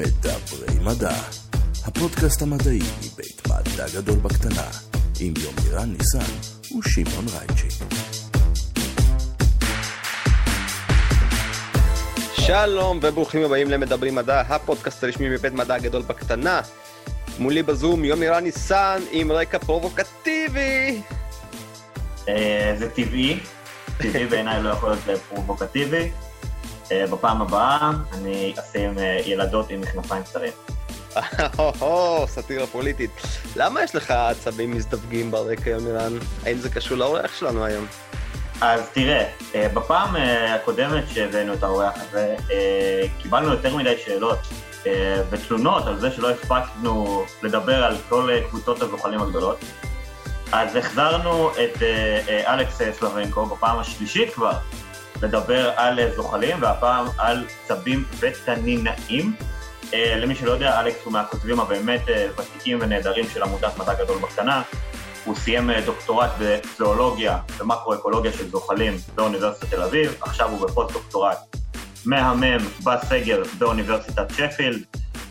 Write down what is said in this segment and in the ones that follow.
מדברי מדע, הפודקאסט המדעי מבית מדע גדול בקטנה, עם יומירן ניסן ושמעון רייצ'י. שלום וברוכים הבאים למדברים מדע, הפודקאסט הרשמי מבית מדע גדול בקטנה. מולי בזום יומירן ניסן עם רקע פרובוקטיבי. אה, זה טבעי, טבעי בעיניי לא יכול להיות פרובוקטיבי. אה, בפעם הבאה אני אשים אה, ילדות עם מכנפיים קצרים. סאטירה פוליטית. למה יש לך עצבים מזדווגים ברקע יומירן? האם זה קשור לאורח שלנו היום? אז תראה, אה, בפעם הקודמת שהבאנו את האורח הזה, קיבלנו יותר מדי שאלות ותלונות על זה שלא הספקנו לדבר על כל קבוצות הזוחלים הגדולות. אז החזרנו את אלכס סלבנקו בפעם השלישית כבר לדבר על זוחלים, והפעם על צבים ותנינאים. אה, למי שלא יודע, אלכס הוא מהכותבים הבאמת אה, ותיקים ונהדרים של עמותת מדע גדול בקטנה. הוא סיים אה, דוקטורט בזואולוגיה ומקרו-אקולוגיה של זוחלים באוניברסיטת תל אביב, עכשיו הוא בפוסט-דוקטורט מהמם בסגר באוניברסיטת שפילד,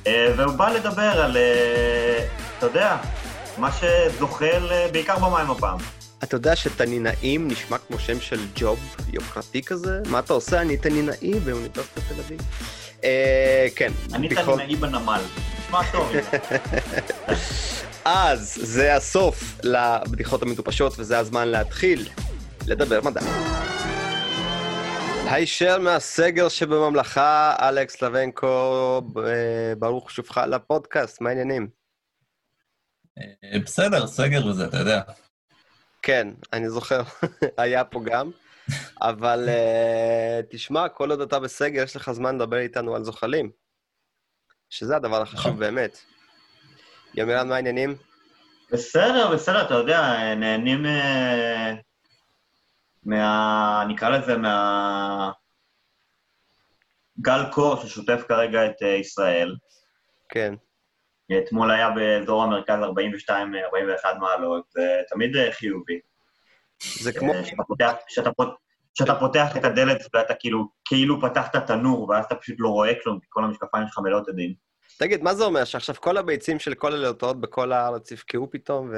והוא בא לדבר על, אתה יודע, מה שזוחל בעיקר במים הפעם. אתה יודע שתנינאים נשמע כמו שם של ג'וב יוקרתי כזה? מה אתה עושה? אני תנינאי באוניברסיטת תל אביב. אה, כן. אני תנינאי בנמל. נשמע טוב. אז זה הסוף לבדיחות המטופשות וזה הזמן להתחיל לדבר מדע. הישר מהסגר שבממלכה, אלכס לבנקו, ברוך שובך לפודקאסט, מה העניינים? אה, בסדר, סגר וזה, אתה יודע. כן, אני זוכר, היה פה גם. אבל uh, תשמע, כל עוד אתה בסגר, יש לך זמן לדבר איתנו על זוחלים. שזה הדבר החשוב נכון. באמת. ימירן, מה העניינים? בסדר, בסדר, אתה יודע, נהנים uh, מה... נקרא לזה מה... גל קור ששוטף כרגע את uh, ישראל. כן. אתמול היה באזור המרכז 42-41 מעלות, זה תמיד אה, חיובי. זה כמו... אה, שאתה פותח, שאתה, שאתה פותח את הדלת ואתה כאילו, כאילו פתחת תנור, ואז אתה פשוט לא רואה כלום, כי כל המשקפיים שלך מלאות עדים. תגיד, מה זה אומר? שעכשיו כל הביצים של כל הלהוטות בכל הארץ יפקעו פתאום ו...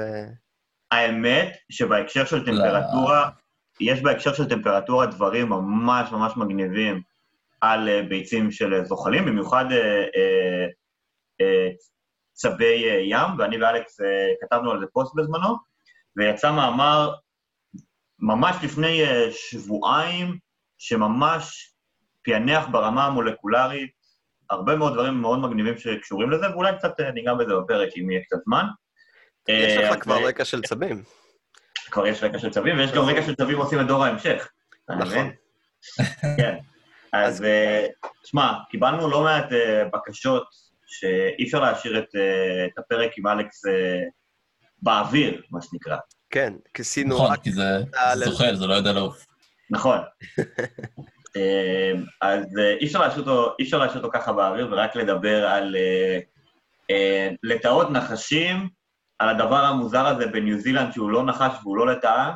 האמת שבהקשר של טמפרטורה, יש בהקשר של טמפרטורה דברים ממש ממש מגניבים על אה, ביצים של זוחלים, במיוחד צבי אה, ים, ואני ואלכס אה, כתבנו על זה פוסט בזמנו, ויצא מאמר ממש לפני אה, שבועיים, שממש פענח ברמה המולקולרית הרבה מאוד דברים מאוד מגניבים שקשורים לזה, ואולי קצת ניגע בזה בפרק, אם יהיה קצת זמן. יש לך כבר רקע של צבים. כבר יש רקע של צבים, ויש גם רקע של צבים עושים את דור ההמשך. נכון. כן. אז שמע, קיבלנו לא מעט בקשות שאי אפשר להשאיר את, אה, את הפרק עם אלכס אה, באוויר, מה שנקרא. כן, כיסינו נכון, כי זה זוחל, זה לא יודע לעוף. נכון. אה, אז אי אפשר להשאיר אותו, אי אפשר להשאיר אותו ככה באוויר ורק לדבר על לטאות נחשים, על הדבר המוזר הזה בניו זילנד שהוא לא נחש והוא לא לטאה,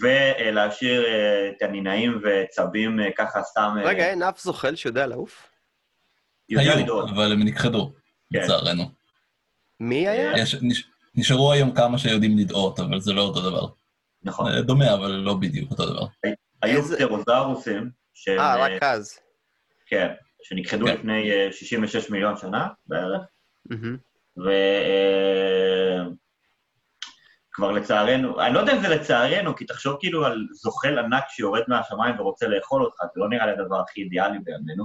ולהשאיר את הנינאים וצבים ככה סתם... רגע, אין אף זוחל שיודע לעוף? היו, אבל הם נכחדו, כן. לצערנו. מי היה? יש, נש, נשארו היום כמה שיודעים לדאות, אבל זה לא אותו דבר. נכון. אה, דומה, אבל לא בדיוק אותו דבר. היו פטרוזאורוסים, שהם... אה, רק אז. כן, שנכחדו כן. לפני 66 מיליון שנה בערך. ו... כבר לצערנו, אני לא יודע אם זה לצערנו, כי תחשוב כאילו על זוחל ענק שיורד מהשמיים ורוצה לאכול אותך, זה לא נראה לי הדבר הכי אידיאלי בימינו.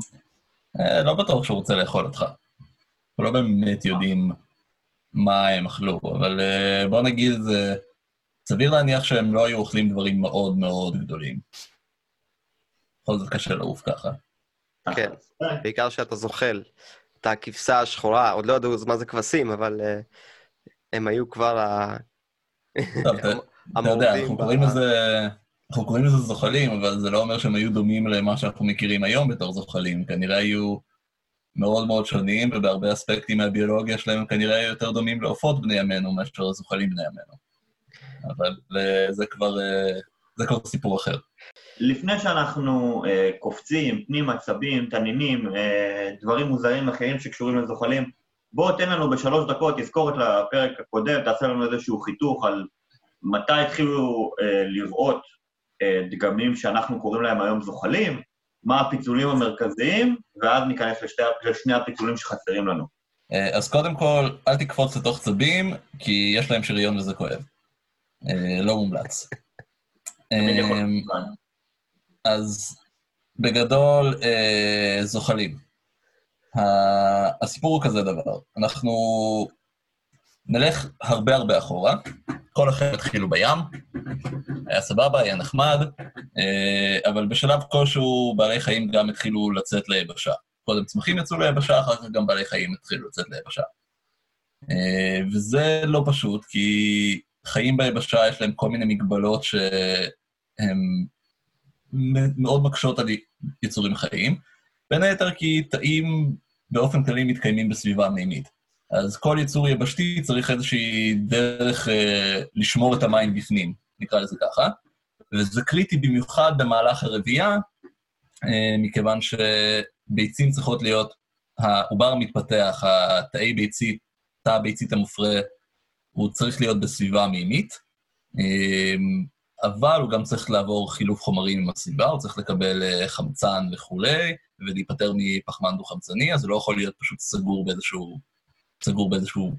אה, לא בטוח שהוא רוצה לאכול אותך. אנחנו לא באמת יודעים מה הם אכלו, אבל אה, בוא נגיד, סביר להניח שהם לא היו אוכלים דברים מאוד מאוד גדולים. בכל זאת קשה לעוף ככה. כן, בעיקר שאתה זוחל. את הכבשה השחורה, עוד לא ידעו מה זה כבשים, אבל uh, הם היו כבר ה... טוב, אתה יודע, אנחנו קוראים לזה... אנחנו קוראים לזה זוחלים, אבל זה לא אומר שהם היו דומים למה שאנחנו מכירים היום בתור זוחלים. כנראה היו מאוד מאוד שונים, ובהרבה אספקטים מהביולוגיה שלהם הם כנראה יותר דומים לעופות בני ימינו מאשר זוחלים בני ימינו. אבל אה, זה כבר uh, זה כבר סיפור אחר. לפני שאנחנו אה, קופצים, פנים עצבים, תנינים, אה, דברים מוזרים אחרים שקשורים לזוחלים, בוא תן לנו בשלוש דקות תזכורת לפרק הקודם, תעשה לנו איזשהו חיתוך על מתי התחילו אה, לראות אה, דגמים שאנחנו קוראים להם היום זוחלים, מה הפיצולים המרכזיים, ואז ניכנס לשתי, לשני הפיצולים שחסרים לנו. אה, אז קודם כל, אל תקפוץ לתוך צבים, כי יש להם שריון וזה כואב. אה, לא מומלץ. אה. אז בגדול, אה, זוחלים. הסיפור הוא כזה דבר, אנחנו נלך הרבה הרבה אחורה, כל החבר'ה התחילו בים, היה סבבה, היה נחמד, אה, אבל בשלב כלשהו בעלי חיים גם התחילו לצאת ליבשה. קודם צמחים יצאו ליבשה, אחר כך גם בעלי חיים התחילו לצאת ליבשה. אה, וזה לא פשוט, כי חיים ביבשה יש להם כל מיני מגבלות שהן מאוד מקשות על יצורים חיים, בין היתר כי תאים באופן כללי מתקיימים בסביבה מימית. אז כל יצור יבשתי צריך איזושהי דרך אה, לשמור את המים בפנים, נקרא לזה ככה, וזה קריטי במיוחד במהלך הרבייה, אה, מכיוון שביצים צריכות להיות, העובר המתפתח, התאי ביצית, תא הביצית המופרה, הוא צריך להיות בסביבה מימית, אה, אבל הוא גם צריך לעבור חילוף חומרים עם הסביבה, הוא צריך לקבל אה, חמצן וכולי, ולהיפטר מפחמן דו-חמצני, אז זה לא יכול להיות פשוט סגור באיזשהו, סגור באיזשהו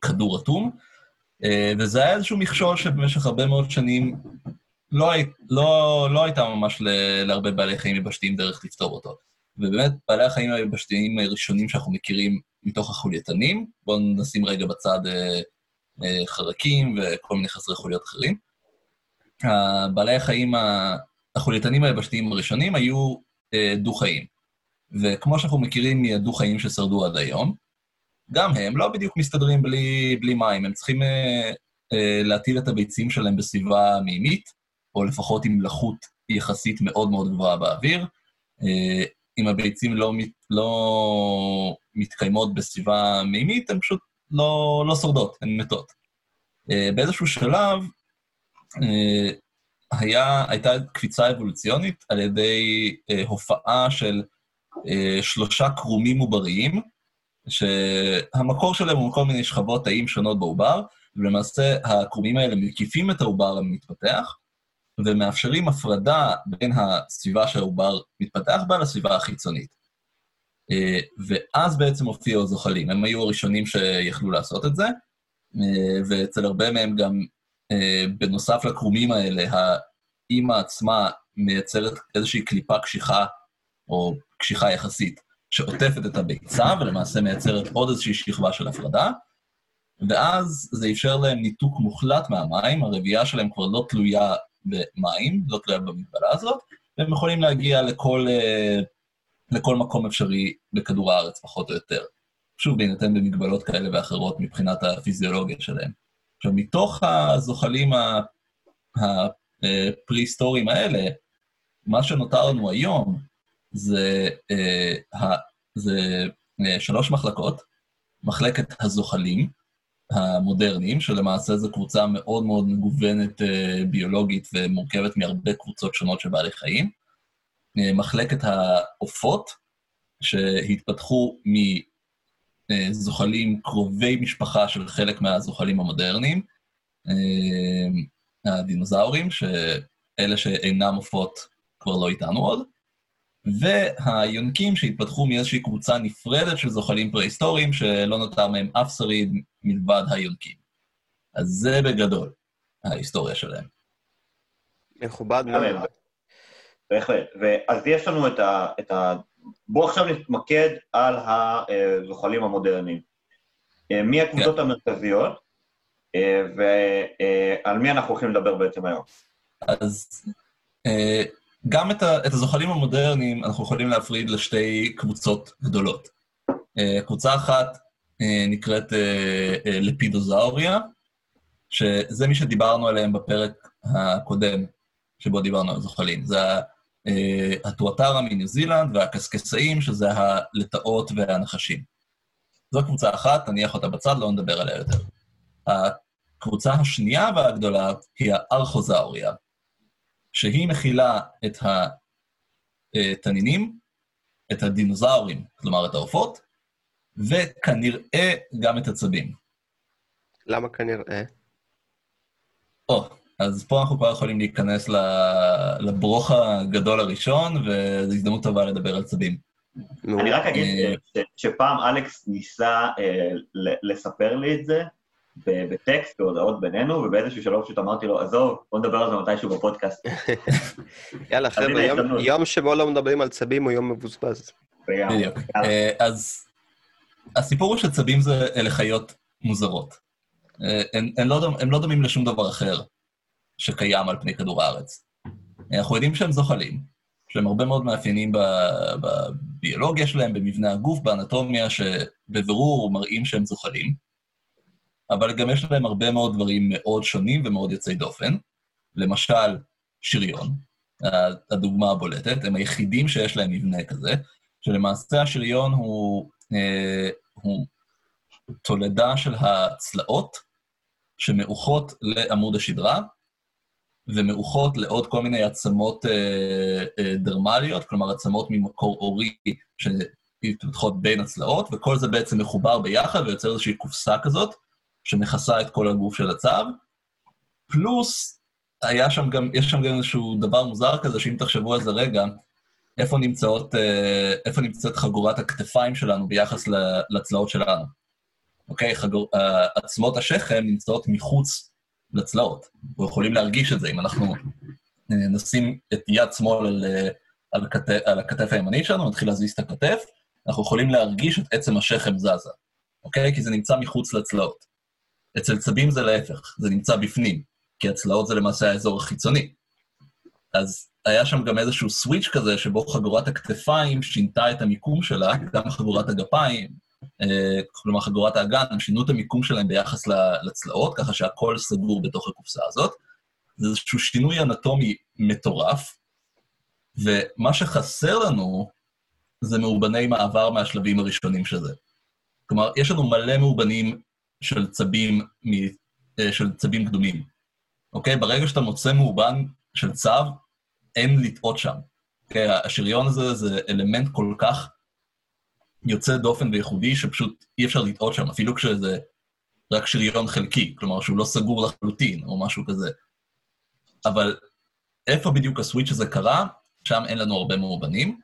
כדור אטום. אה, וזה היה איזשהו מכשול שבמשך הרבה מאוד שנים לא, הי, לא, לא הייתה ממש ל, להרבה בעלי חיים יבשתיים דרך לפתור אותו. ובאמת, בעלי החיים היבשתיים הראשונים שאנחנו מכירים מתוך החולייתנים, בואו נשים רגע בצד אה, אה, חרקים וכל מיני חסרי חוליות אחרים. בעלי החיים, החולייתנים היבשתיים הראשונים היו אה, דו-חיים. וכמו שאנחנו מכירים מהדו-חיים ששרדו עד היום, גם הם לא בדיוק מסתדרים בלי, בלי מים, הם צריכים אה, אה, להטיל את הביצים שלהם בסביבה מימית, או לפחות עם לחות יחסית מאוד מאוד גבוהה באוויר. אה, אם הביצים לא, מת, לא מתקיימות בסביבה מימית, הן פשוט לא, לא שורדות, הן מתות. אה, באיזשהו שלב, אה, היה, הייתה קפיצה אבולוציונית על ידי אה, הופעה של אה, שלושה קרומים עובריים, שהמקור שלהם הוא כל מיני שכבות תאים שונות בעובר, ולמעשה הקרומים האלה מקיפים את העובר המתפתח, ומאפשרים הפרדה בין הסביבה שהעובר מתפתח בה לסביבה החיצונית. ואז בעצם הופיעו הזוחלים. הם היו הראשונים שיכלו לעשות את זה, ואצל הרבה מהם גם, בנוסף לקרומים האלה, האימא עצמה מייצרת איזושהי קליפה קשיחה, או קשיחה יחסית, שעוטפת את הביצה, ולמעשה מייצרת עוד איזושהי שכבה של הפרדה, ואז זה אפשר להם ניתוק מוחלט מהמים, הרבייה שלהם כבר לא תלויה במים, לא תלויה במגבלה הזאת, והם יכולים להגיע לכל, אה, לכל מקום אפשרי בכדור הארץ, פחות או יותר. שוב, בהינתן במגבלות כאלה ואחרות מבחינת הפיזיולוגיה שלהם. עכשיו, מתוך הזוחלים הפרה-היסטוריים האלה, מה שנותר לנו היום זה, אה, זה אה, שלוש מחלקות, מחלקת הזוחלים המודרניים, שלמעשה זו קבוצה מאוד מאוד מגוונת אה, ביולוגית ומורכבת מהרבה קבוצות שונות של בעלי חיים, מחלקת העופות, שהתפתחו מזוחלים קרובי משפחה של חלק מהזוחלים המודרניים, הדינוזאורים, שאלה שאינם עופות כבר לא איתנו עוד, והיונקים שהתפתחו מאיזושהי קבוצה נפרדת של זוחלים פרה-היסטוריים, שלא נותר מהם אף שריד מלבד היונקים. אז זה בגדול ההיסטוריה שלהם. מכובד מאוד. בהחלט. ואז יש לנו את ה... את ה... בואו עכשיו נתמקד על הזוחלים המודרניים. מי הקבוצות כן. המרכזיות, ועל מי אנחנו הולכים לדבר בעצם היום? אז גם את, ה, את הזוחלים המודרניים אנחנו יכולים להפריד לשתי קבוצות גדולות. קבוצה אחת נקראת לפידוזאוריה, שזה מי שדיברנו עליהם בפרק הקודם, שבו דיברנו על זוחלים. זה הטואטרה מניו זילנד והקסקסאים, שזה הלטאות והנחשים. זו קבוצה אחת, נניח אותה בצד, לא נדבר עליה יותר. הקבוצה השנייה והגדולה היא הארכוזאוריה, שהיא מכילה את התנינים, את הדינוזאורים, כלומר את העופות, וכנראה גם את עצבים. למה כנראה? או, אז פה אנחנו כבר יכולים להיכנס לברוך הגדול הראשון, וזו הזדמנות טובה לדבר על צבים. אני רק אגיד אה, שפעם אלכס ניסה אה, לספר לי את זה בטקסט, בהודעות בינינו, ובאיזשהו שלב פשוט אמרתי לו, עזוב, בוא נדבר על זה מתישהו בפודקאסט. יאללה, חבר'ה, יום שבו לא מדברים על צבים הוא יום מבוזבז. בדיוק. אה, אז הסיפור הוא שצבים זה אלה חיות מוזרות. הם לא, לא דומים לשום דבר אחר שקיים על פני כדור הארץ. אנחנו יודעים שהם זוחלים, יש להם הרבה מאוד מאפיינים בביולוגיה שלהם, במבנה הגוף, באנטומיה, שבבירור מראים שהם זוחלים, אבל גם יש להם הרבה מאוד דברים מאוד שונים ומאוד יוצאי דופן. למשל, שריון, הדוגמה הבולטת, הם היחידים שיש להם מבנה כזה, שלמעשה השריון הוא, אה, הוא תולדה של הצלעות שמאוחות לעמוד השדרה, ומאוחות לעוד כל מיני עצמות אה, אה, דרמליות, כלומר עצמות ממקור אורי שמתפתחות בין הצלעות, וכל זה בעצם מחובר ביחד ויוצר איזושהי קופסה כזאת, שמכסה את כל הגוף של הצב. פלוס, היה שם גם, יש שם גם איזשהו דבר מוזר כזה, שאם תחשבו על זה רגע, איפה נמצאות, אה, איפה נמצאת חגורת הכתפיים שלנו ביחס לצלעות שלנו. אוקיי? חגור, אה, עצמות השכם נמצאות מחוץ לצלעות. אנחנו יכולים להרגיש את זה אם אנחנו אה, נשים את יד שמאל על, על, הכתף, על הכתף הימנית שלנו, נתחיל להזיז את הכתף, אנחנו יכולים להרגיש את עצם השכם זזה, אוקיי? כי זה נמצא מחוץ לצלעות. אצל צבים זה להפך, זה נמצא בפנים, כי הצלעות זה למעשה האזור החיצוני. אז היה שם גם איזשהו סוויץ' כזה, שבו חגורת הכתפיים שינתה את המיקום שלה, גם חגורת הגפיים, אה, כלומר חגורת האגן, הם שינו את המיקום שלהם ביחס לצלעות, ככה שהכל סגור בתוך הקופסה הזאת. זה איזשהו שינוי אנטומי מטורף, ומה שחסר לנו זה מאובני מעבר מהשלבים הראשונים של זה. כלומר, יש לנו מלא מאובנים של צבים, אה, של צבים קדומים, אוקיי? ברגע שאתה מוצא מאובן של צב, אין לטעות שם. אוקיי? השריון הזה זה אלמנט כל כך יוצא דופן וייחודי שפשוט אי אפשר לטעות שם, אפילו כשזה רק שריון חלקי, כלומר שהוא לא סגור לחלוטין או משהו כזה. אבל איפה בדיוק הסוויץ' הזה קרה, שם אין לנו הרבה מאובנים,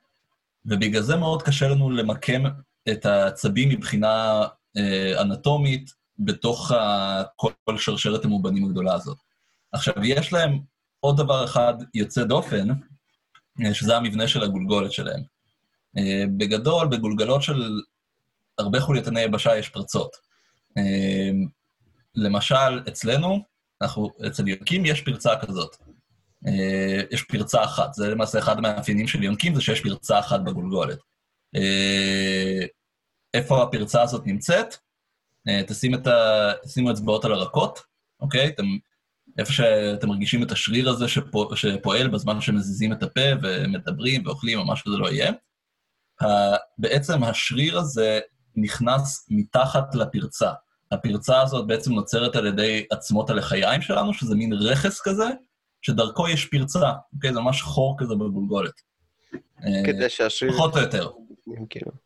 ובגלל זה מאוד קשה לנו למקם את העצבים מבחינה אה, אנטומית בתוך כל, שרשרת המאובנים הגדולה הזאת. עכשיו, יש להם עוד דבר אחד יוצא דופן, אה, שזה המבנה של הגולגולת שלהם. אה, בגדול, בגולגלות של הרבה חולייתני יבשה יש פרצות. אה, למשל, אצלנו, אנחנו, אצל יונקים יש פרצה כזאת. יש פרצה אחת. זה למעשה אחד המאפיינים של יונקים, זה שיש פרצה אחת בגולגולת. איפה הפרצה הזאת נמצאת? תשים את ה... תשימו אצבעות על הרקות, אוקיי? אתם, איפה שאתם מרגישים את השריר הזה שפוע, שפועל בזמן שמזיזים את הפה ומדברים ואוכלים או מה שזה לא יהיה. בעצם השריר הזה נכנס מתחת לפרצה. הפרצה הזאת בעצם נוצרת על ידי עצמות הלחיים שלנו, שזה מין רכס כזה, שדרכו יש פרצה, אוקיי? זה ממש חור כזה בגולגולת. כדי שהשריר... פחות או יותר. כאילו.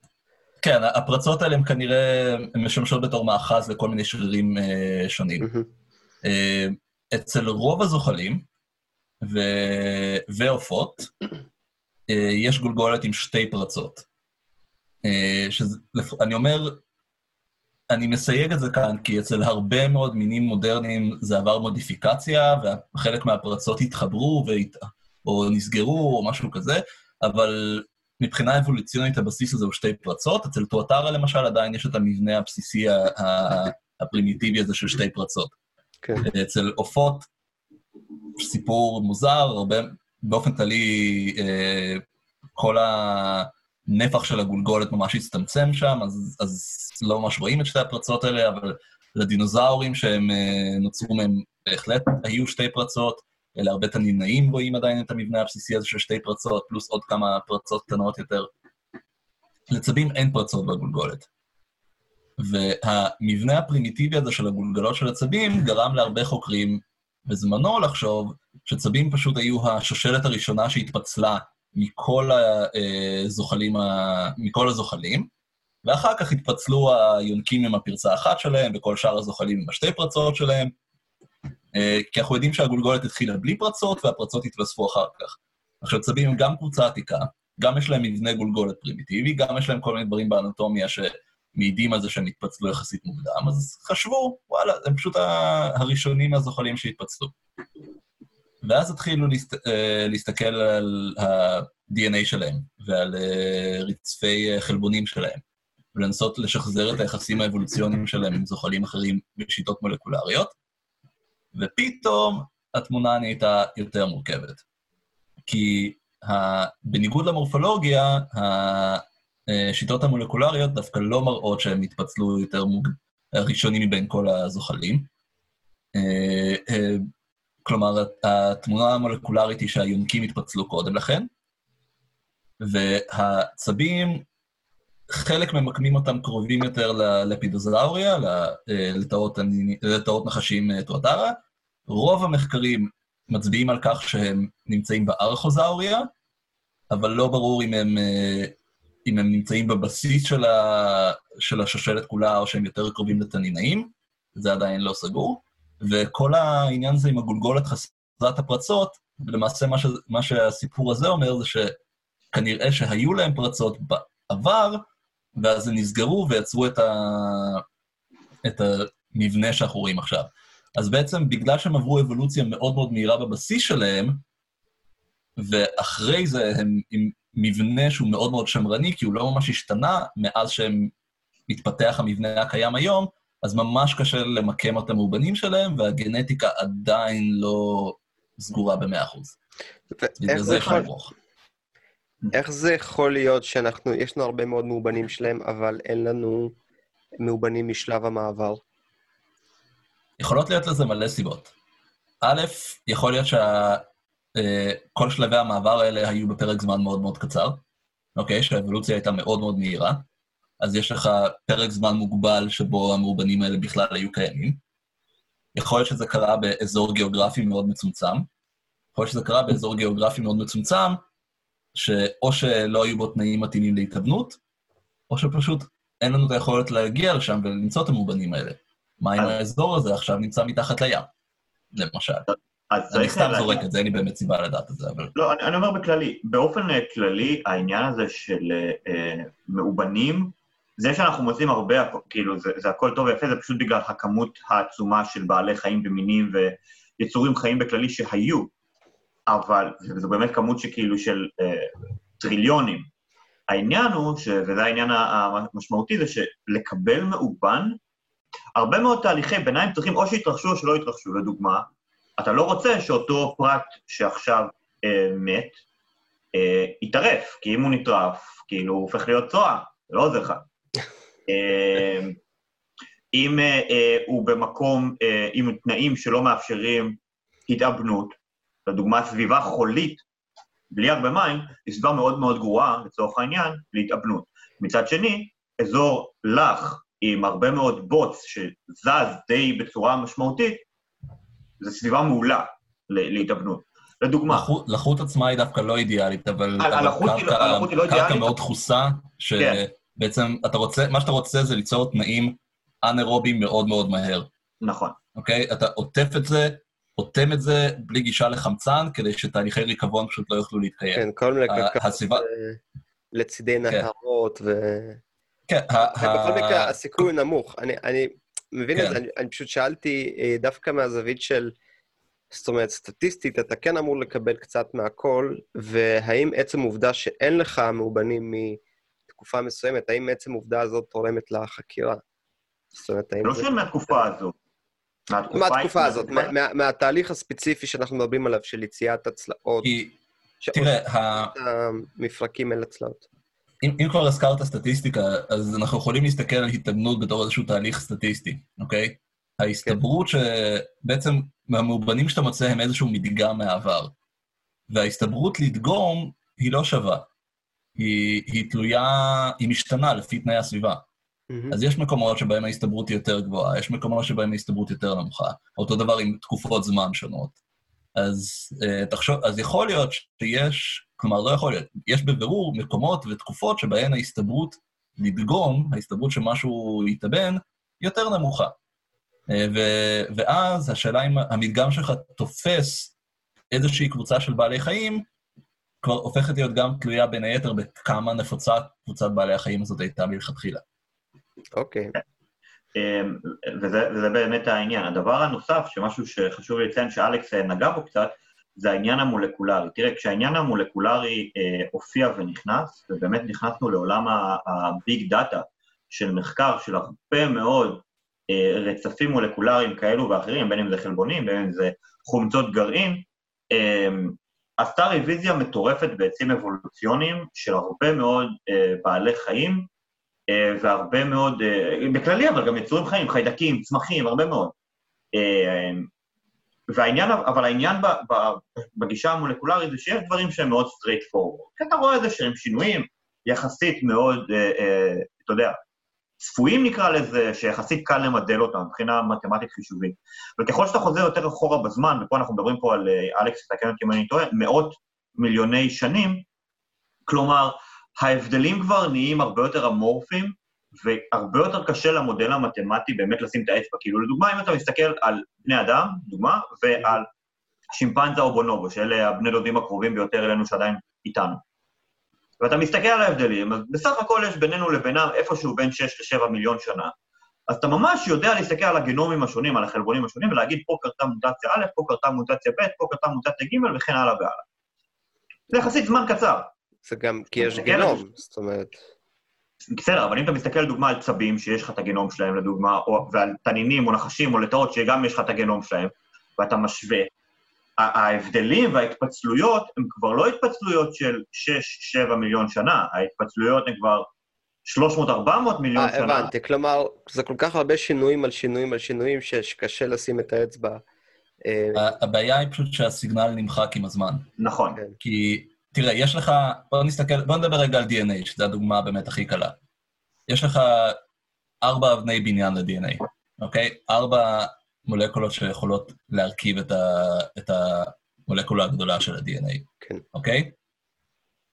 כן, הפרצות האלה הן כנראה משמשות בתור מאחז לכל מיני שרירים אה, שונים. אה, אצל רוב הזוחלים ו... ועופות, אה, יש גולגולת עם שתי פרצות. אה, שזה, אני אומר, אני מסייג את זה כאן, כי אצל הרבה מאוד מינים מודרניים זה עבר מודיפיקציה, וחלק מהפרצות התחברו והת... או נסגרו או משהו כזה, אבל מבחינה אבולוציונית הבסיס הזה הוא שתי פרצות. אצל טואטרה למשל עדיין יש את המבנה הבסיסי הפרימיטיבי הזה של שתי פרצות. כן. אצל עופות, סיפור מוזר, הרבה, באופן כללי, אה, כל הנפח של הגולגולת ממש הצטמצם שם, אז, אז לא ממש רואים את שתי הפרצות האלה, אבל לדינוזאורים שהם אה, נוצרו מהם בהחלט היו שתי פרצות, להרבה תנינאים רואים עדיין את המבנה הבסיסי הזה של שתי פרצות, פלוס עוד כמה פרצות קטנות יותר. לצבים אין פרצות בגולגולת. והמבנה הפרימיטיבי הזה של הגולגלות של עצבים גרם להרבה חוקרים בזמנו לחשוב שצבים פשוט היו השושלת הראשונה שהתפצלה מכל הזוחלים, ה... מכל הזוחלים, ואחר כך התפצלו היונקים עם הפרצה האחת שלהם, וכל שאר הזוחלים עם השתי פרצות שלהם, אה, כי אנחנו יודעים שהגולגולת התחילה בלי פרצות, והפרצות התווספו אחר כך. עכשיו, צבים הם גם קבוצה עתיקה, גם יש להם מבנה גולגולת פרימיטיבי, גם יש להם כל מיני דברים באנטומיה שמעידים על זה שהם התפצלו יחסית מוקדם, אז חשבו, וואלה, הם פשוט הראשונים מהזוחלים שהתפצלו. ואז התחילו להסת... אה, להסתכל על ה-DNA שלהם ועל אה, רצפי חלבונים שלהם, ולנסות לשחזר את היחסים האבולוציוניים שלהם עם זוחלים אחרים בשיטות מולקולריות, ופתאום התמונה נהייתה יותר מורכבת. כי ה... בניגוד למורפולוגיה, השיטות המולקולריות דווקא לא מראות שהם התפצלו יותר מוג... ראשונים מבין כל הזוחלים. אה, אה, כלומר, התמונה המולקולרית היא שהיונקים התפצלו קודם לכן, והצבים, חלק ממקמים אותם קרובים יותר ללפידוזאוריה, אה, לטאות נחשים טואטרה. רוב המחקרים מצביעים על כך שהם נמצאים בארכוזאוריה, אבל לא ברור אם הם, אה, אם הם נמצאים בבסיס של, ה, של השושלת כולה או שהם יותר קרובים לתנינאים, זה עדיין לא סגור. וכל העניין הזה עם הגולגולת חסרת הפרצות, ולמעשה מה, ש, מה שהסיפור הזה אומר זה שכנראה שהיו להם פרצות בעבר, ואז הם נסגרו ויצרו את, ה, את המבנה שאנחנו רואים עכשיו. אז בעצם בגלל שהם עברו אבולוציה מאוד מאוד מהירה בבסיס שלהם, ואחרי זה הם עם מבנה שהוא מאוד מאוד שמרני, כי הוא לא ממש השתנה מאז שהם מתפתח המבנה הקיים היום, אז ממש קשה למקם את המאובנים שלהם, והגנטיקה עדיין לא סגורה ב-100%. בגלל זה אפשר לברוך. איך זה יכול להיות שאנחנו, יש לנו הרבה מאוד מאובנים שלהם, אבל אין לנו מאובנים משלב המעבר? יכולות להיות לזה מלא סיבות. א', יכול להיות שכל אה, שלבי המעבר האלה היו בפרק זמן מאוד מאוד קצר, אוקיי? שהאבולוציה הייתה מאוד מאוד מהירה, אז יש לך פרק זמן מוגבל שבו המאובנים האלה בכלל היו קיימים. יכול להיות שזה קרה באזור גיאוגרפי מאוד מצומצם. יכול להיות שזה קרה באזור גיאוגרפי מאוד מצומצם, שאו שלא היו בו תנאים מתאימים להתאבנות, או שפשוט אין לנו את היכולת להגיע לשם ולמצוא את המאובנים האלה. מה אם האזור הזה עכשיו נמצא מתחת לים, למשל. אני סתם זורק את זה, אין לי באמת סיבה לדעת את זה, אבל... לא, אני, אני אומר בכללי, באופן כללי, העניין הזה של אה, מאובנים, זה שאנחנו מוצאים הרבה, כאילו, זה, זה הכל טוב ויפה, זה פשוט בגלל הכמות העצומה של בעלי חיים ומינים ויצורים חיים בכללי שהיו, אבל זו באמת כמות שכאילו של אה, טריליונים. העניין הוא, ש, וזה העניין המשמעותי, זה שלקבל מאובן, הרבה מאוד תהליכי ביניים צריכים או שיתרחשו או שלא יתרחשו. לדוגמה, אתה לא רוצה שאותו פרט שעכשיו אה, מת, אה, יטרף, כי אם הוא נטרף, כאילו הוא הופך להיות צואה, זה לא עוזר לך. אה, אם אה, אה, הוא במקום אה, עם תנאים שלא מאפשרים התאבנות, לדוגמה סביבה חולית, בלי הרבה מים, היא סביבה מאוד מאוד גרועה, לצורך העניין, להתאבנות. מצד שני, אזור לח עם הרבה מאוד בוץ שזז די בצורה משמעותית, זו סביבה מעולה להתאבנות. לדוגמה... לחות עצמה היא דווקא לא אידיאלית, אבל קרקע מאוד דחוסה, שבעצם כן. אתה רוצה, מה שאתה רוצה זה ליצור תנאים אנאירובים מאוד מאוד מהר. נכון. אוקיי? אתה עוטף את זה, אוטם את זה בלי גישה לחמצן, כדי שתהליכי ריקבון פשוט לא יוכלו להתקיים. כן, כל מיני קרקעות לצידי כן. נהרות ו... כן, בכל מקרה, הסיכוי נמוך. אני מבין את זה, כן. אני פשוט שאלתי אה, דווקא מהזווית של... זאת אומרת, סטטיסטית, אתה כן אמור לקבל קצת מהכל, והאם עצם עובדה שאין לך מאובנים מתקופה מסוימת, האם עצם עובדה הזאת תורמת לחקירה? זאת אומרת, האם... לא זה... מהתקופה הזאת. מהתקופה הזאת, מהתהליך הספציפי שאנחנו מדברים עליו, של יציאת הצלעות. תראה, המפרקים אל הצלעות. אם, אם כבר הזכרת סטטיסטיקה, אז אנחנו יכולים להסתכל על התאבנות בתור איזשהו תהליך סטטיסטי, אוקיי? ההסתברות כן. שבעצם מהמאובנים שאתה מוצא הם איזשהו מדגם מהעבר. וההסתברות לדגום היא לא שווה. היא, היא תלויה, היא משתנה לפי תנאי הסביבה. מהמם. אז יש מקומות שבהם ההסתברות היא יותר גבוהה, יש מקומות שבהם ההסתברות יותר נמוכה. אותו דבר עם תקופות זמן שונות. אז אה, תחשוב, אז יכול להיות שיש, כלומר, לא יכול להיות, יש בבירור מקומות ותקופות שבהן ההסתברות לדגום, ההסתברות שמשהו יתאבן, יותר נמוכה. אה, ו- ואז השאלה אם המדגם שלך תופס איזושהי קבוצה של בעלי חיים, כבר הופכת להיות גם תלויה בין היתר בכמה נפוצה קבוצת בעלי החיים הזאת הייתה מלכתחילה. אוקיי. אמ, וזה, וזה באמת העניין. הדבר הנוסף, שמשהו שחשוב לי לציין שאלכס אה, נגע בו קצת, זה העניין המולקולרי. תראה, כשהעניין המולקולרי אה, הופיע ונכנס, ובאמת נכנסנו לעולם הביג דאטה של מחקר של הרבה מאוד אה, רצפים מולקולריים כאלו ואחרים, בין אם זה חלבונים, בין אם זה חומצות גרעין, אה, עשתה רוויזיה מטורפת בעצים אבולוציוניים של הרבה מאוד אה, בעלי חיים, אה, והרבה מאוד, אה, בכללי, אבל גם יצורים חיים, חיידקים, צמחים, הרבה מאוד. והעניין, אבל העניין ב, ב, בגישה המולקולרית זה שיש דברים שהם מאוד straight forward. כי אתה רואה איזה שהם שינויים יחסית מאוד, אה, אה, אתה יודע, צפויים נקרא לזה, שיחסית קל למדל אותם מבחינה מתמטית חישובית. וככל שאתה חוזר יותר אחורה בזמן, ופה אנחנו מדברים פה על, אה, אלכס, תקן אותי אם אני טועה, מאות מיליוני שנים, כלומר, ההבדלים כבר נהיים הרבה יותר אמורפיים, והרבה יותר קשה למודל המתמטי באמת לשים את האצבע. כאילו, לדוגמה, אם אתה מסתכל על בני אדם, דוגמה, ועל שימפנזה או בונובו, שאלה הבני דודים הקרובים ביותר אלינו שעדיין איתנו. ואתה מסתכל על ההבדלים, אז בסך הכל יש בינינו לבינם איפשהו בין 6 ל-7 מיליון שנה. אז אתה ממש יודע להסתכל על הגנומים השונים, על החלבונים השונים, ולהגיד, פה קרתה מוטציה א', פה קרתה מוטציה ב', פה קרתה מוטציה ג', וכן הלאה והלאה. זה יחסית זמן קצר. זה גם כי יש על גנום. זאת אומרת... בסדר, אבל אם אתה מסתכל לדוגמה על צבים, שיש לך את הגנום שלהם לדוגמה, או, ועל תנינים או נחשים או לטאות, שגם יש לך את הגנום שלהם, ואתה משווה, ההבדלים וההתפצלויות הם כבר לא התפצלויות של 6-7 מיליון שנה, ההתפצלויות הן כבר 300-400 מיליון אה, שנה. הבנתי. כלומר, זה כל כך הרבה שינויים על שינויים על שינויים, שקשה לשים את האצבע. אה, הבעיה היא פשוט שהסיגנל נמחק עם הזמן. נכון. כן. כי, תראה, יש לך, בוא נסתכל, בוא נדבר רגע על DNA, שזו הדוגמה באמת הכי קלה. יש לך ארבע אבני בניין ל-DNA, אוקיי? ארבע מולקולות שיכולות להרכיב את, ה, את המולקולה הגדולה של ה-DNA, כן. אוקיי?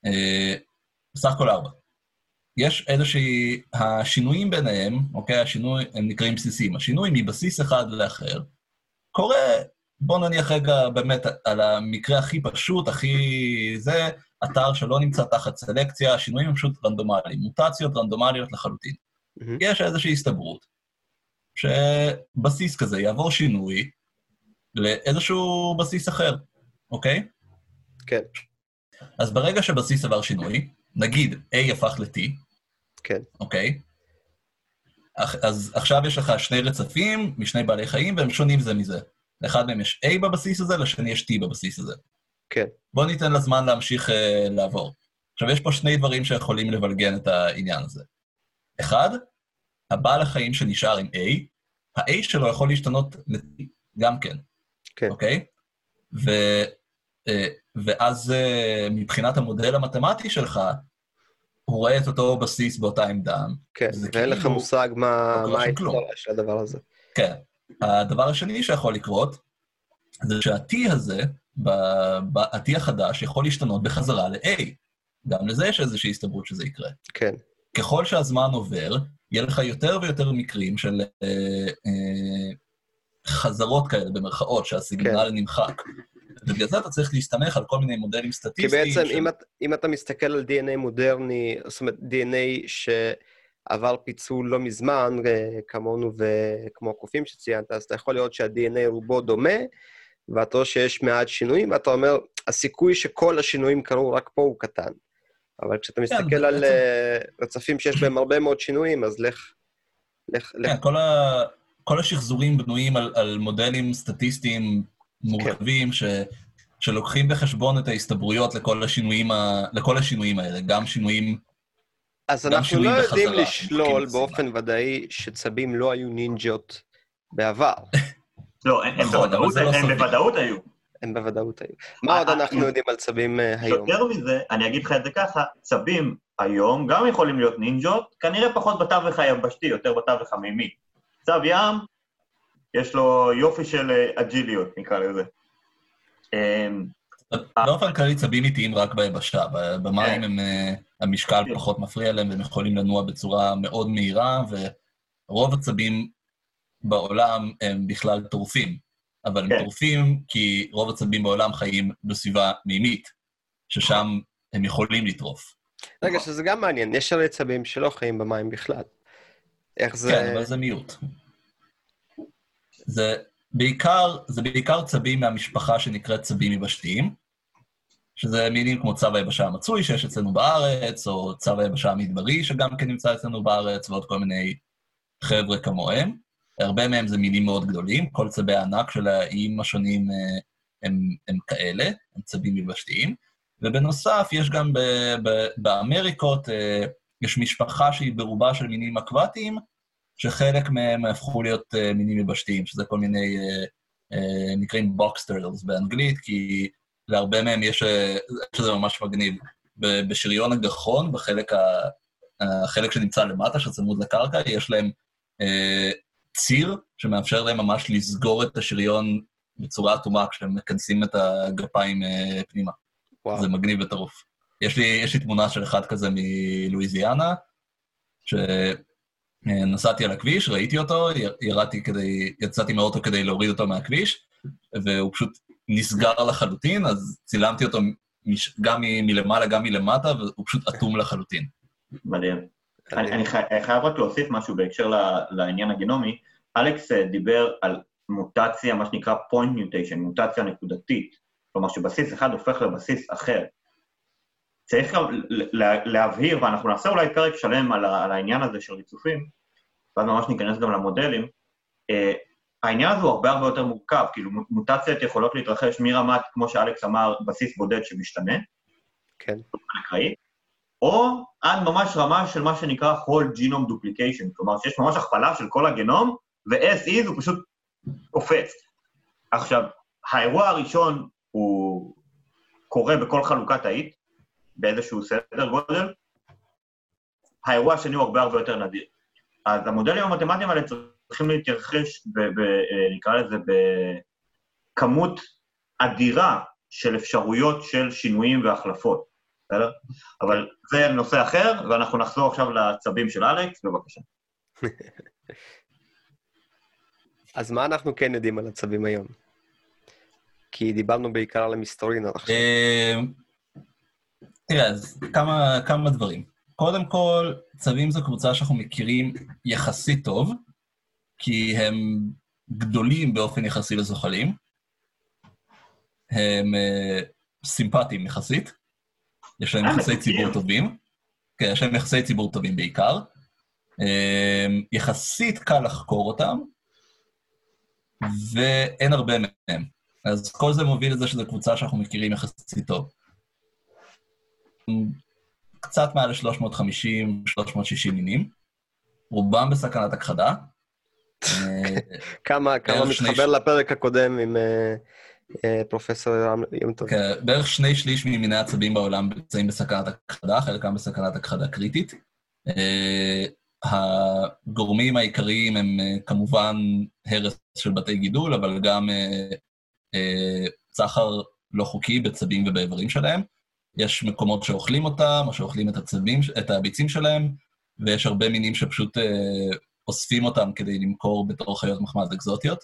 אה, בסך הכל ארבע. יש איזושהי, השינויים ביניהם, אוקיי? השינוי, הם נקראים בסיסים. השינוי מבסיס אחד לאחר קורה, בוא נניח רגע באמת על המקרה הכי פשוט, הכי זה, אתר שלא נמצא תחת סלקציה, השינויים הם פשוט רנדומליים, מוטציות רנדומליות לחלוטין. מהמם. יש איזושהי הסתברות שבסיס כזה יעבור שינוי לאיזשהו בסיס אחר, אוקיי? כן, אז ברגע שבסיס עבר שינוי, נגיד A הפך ל-T, כן. אוקיי? אז עכשיו יש לך שני רצפים משני בעלי חיים, והם שונים זה מזה. לאחד מהם יש A בבסיס הזה, לשני יש T בבסיס הזה. כן. בואו ניתן לזמן להמשיך uh, לעבור. עכשיו, יש פה שני דברים שיכולים לבלגן את העניין הזה. אחד, הבעל החיים שנשאר עם A, ה-A שלו יכול להשתנות ל-T גם כן. כן. אוקיי? ו, אה, ואז אה, מבחינת המודל המתמטי שלך, הוא רואה את אותו בסיס באותה עמדה. כן, ואין לך כאילו- מושג מה לא. ההיסטוריה של הדבר הזה. כן. הדבר השני שיכול לקרות, זה שה-T הזה, ה-T החדש, יכול להשתנות בחזרה ל-A. גם לזה יש איזושהי הסתברות שזה יקרה. כן, ככל שהזמן עובר, יהיה לך יותר ויותר מקרים של אה, אה, חזרות כאלה, במרכאות, שהסיגנל כן. נמחק. ובגלל זה אתה צריך להסתמך על כל מיני מודלים כי סטטיסטיים. בעצם של- אם, את, אם אתה מסתכל על DNA מודרני, זאת אומרת DNA שעבר פיצול לא מזמן, אה, כמונו וכמו הקופים שציינת, אז אתה יכול לראות שה-DNA רובו דומה, ואתה רואה שיש מעט שינויים, ואתה אומר, הסיכוי שכל השינויים קרו רק פה הוא קטן. אבל כשאתה מסתכל על בעצם- אה, רצפים שיש בהם הרבה מאוד שינויים, אז לך... לך, לך כן, כל, ה... כל השחזורים בנויים על, על מודלים סטטיסטיים מורכבים, ש... שלוקחים בחשבון את ההסתברויות לכל השינויים, ה... לכל השינויים האלה, גם שינויים... אז אנחנו לא יודעים לשלול באופן ודאי שצבים לא היו נינג'ות בעבר. לא, הם, נכון, בוודאות, לא. בוודאות היו. הם בוודאות היו. מה עוד אה, אנחנו אה, יודעים על צבים אה, היום? יותר מזה, אני אגיד לך את זה ככה, צבים היום גם יכולים להיות נינג'ות, כנראה פחות בתווך היבשתי, יותר בתווך המימי. צב ים, יש לו יופי של אה, אג'יליות, נקרא לזה. באופן כללי צבים איטיים רק ביבשה, במים כן. הם, אה, המשקל פחות מפריע להם והם יכולים לנוע בצורה מאוד מהירה, ורוב הצבים בעולם הם בכלל טורפים. אבל הם כן. טורפים כי רוב הצבים בעולם חיים בסביבה מימית, ששם הם יכולים לטרוף. רגע, שזה גם מעניין, יש הרי צבים שלא חיים במים בכלל. איך זה... כן, אבל זה מיעוט. זה בעיקר, זה בעיקר צבים מהמשפחה שנקראת צבים יבשתיים, שזה מינים כמו צב היבשה המצוי שיש אצלנו בארץ, או צב היבשה המדברי שגם כן נמצא אצלנו בארץ, ועוד כל מיני חבר'ה כמוהם. הרבה מהם זה מינים מאוד גדולים, כל צבי הענק של האיים השונים אה, הם, הם כאלה, הם צבים יבשתיים. ובנוסף, יש גם ב, ב, באמריקות, אה, יש משפחה שהיא ברובה של מינים אקוואטיים, שחלק מהם הפכו להיות אה, מינים יבשתיים, שזה כל מיני, נקראים box turtles באנגלית, כי להרבה מהם יש, אה, שזה ממש מגניב. בשריון הגחון, בחלק ה, החלק שנמצא למטה, שצמוד לקרקע, יש להם אה, ציר שמאפשר להם ממש לסגור את השריון בצורה אטומה כשהם מכנסים את הגפיים אה, פנימה. וואו. זה מגניב וטירוף. יש לי, יש לי תמונה של אחד כזה מלואיזיאנה, שנסעתי על הכביש, ראיתי אותו, ירדתי כדי, יצאתי מהאוטו כדי להוריד אותו מהכביש, והוא פשוט נסגר לחלוטין, אז צילמתי אותו מש- גם מ- מלמעלה, גם מלמטה, והוא פשוט אטום לחלוטין. מדהים. אני, אני חי- חייב רק להוסיף משהו בהקשר ל- לעניין הגנומי. אלכס אה, דיבר על מוטציה, מה שנקרא point mutation, מוטציה נקודתית. כלומר שבסיס אחד הופך לבסיס אחר. צריך גם ל- ל- להבהיר, ואנחנו נעשה אולי פרק שלם על, ה- על העניין הזה של ריצופים, ואז ממש ניכנס גם למודלים. העניין הזה הוא הרבה הרבה יותר מורכב, כאילו מו- מוטציות יכולות להתרחש מרמת, כמו שאלכס אמר, בסיס בודד שמשתנה, כן. אקראי, או עד ממש רמה של מה שנקרא whole genome duplication, כלומר שיש ממש הכפלה של כל הגנום, ו-as is הוא פשוט קופץ. עכשיו, האירוע הראשון הוא קורה בכל חלוקת תאית, באיזשהו סדר גודל, האירוע השני הוא הרבה הרבה יותר נדיר. אז המודלים המתמטיים האלה צריכים להתרחש, ב, ב, אה, נקרא לזה, בכמות אדירה של אפשרויות של שינויים והחלפות, בסדר? אבל זה נושא אחר, ואנחנו נחזור עכשיו לצבים של אלכס, בבקשה. אז מה אנחנו כן יודעים על הצבים היום? כי דיברנו בעיקר על המסתורין עד עכשיו. אה, תראה, אז כמה, כמה דברים. קודם כל, צבים זו קבוצה שאנחנו מכירים יחסית טוב, כי הם גדולים באופן יחסי לזוחלים. הם אה, סימפטיים יחסית. יש להם אה, יחסי. ציבור טובים. כן, יש להם יחסי ציבור טובים בעיקר. אה, יחסית קל לחקור אותם, ואין הרבה מהם. אז כל זה מוביל לזה שזו קבוצה שאנחנו מכירים יחסית טוב. קצת מעל ל-350-360 מינים, רובם בסכנת הכחדה. אה, כמה כמה מתחבר ש- לפרק הקודם עם אה, פרופסור יום- טוב. כן, בערך שני שליש ממיני עצבים בעולם נמצאים בסכנת הכחדה, חלקם בסכנת הכחדה קריטית. אה, הגורמים העיקריים הם אה, כמובן הרס של בתי גידול, אבל גם אה, אה, סחר לא חוקי בצבים ובאיברים שלהם. יש מקומות שאוכלים אותם, או שאוכלים את הצבים, את הביצים שלהם, ויש הרבה מינים שפשוט אה, אוספים אותם כדי למכור בתור חיות מחמד אקזוטיות.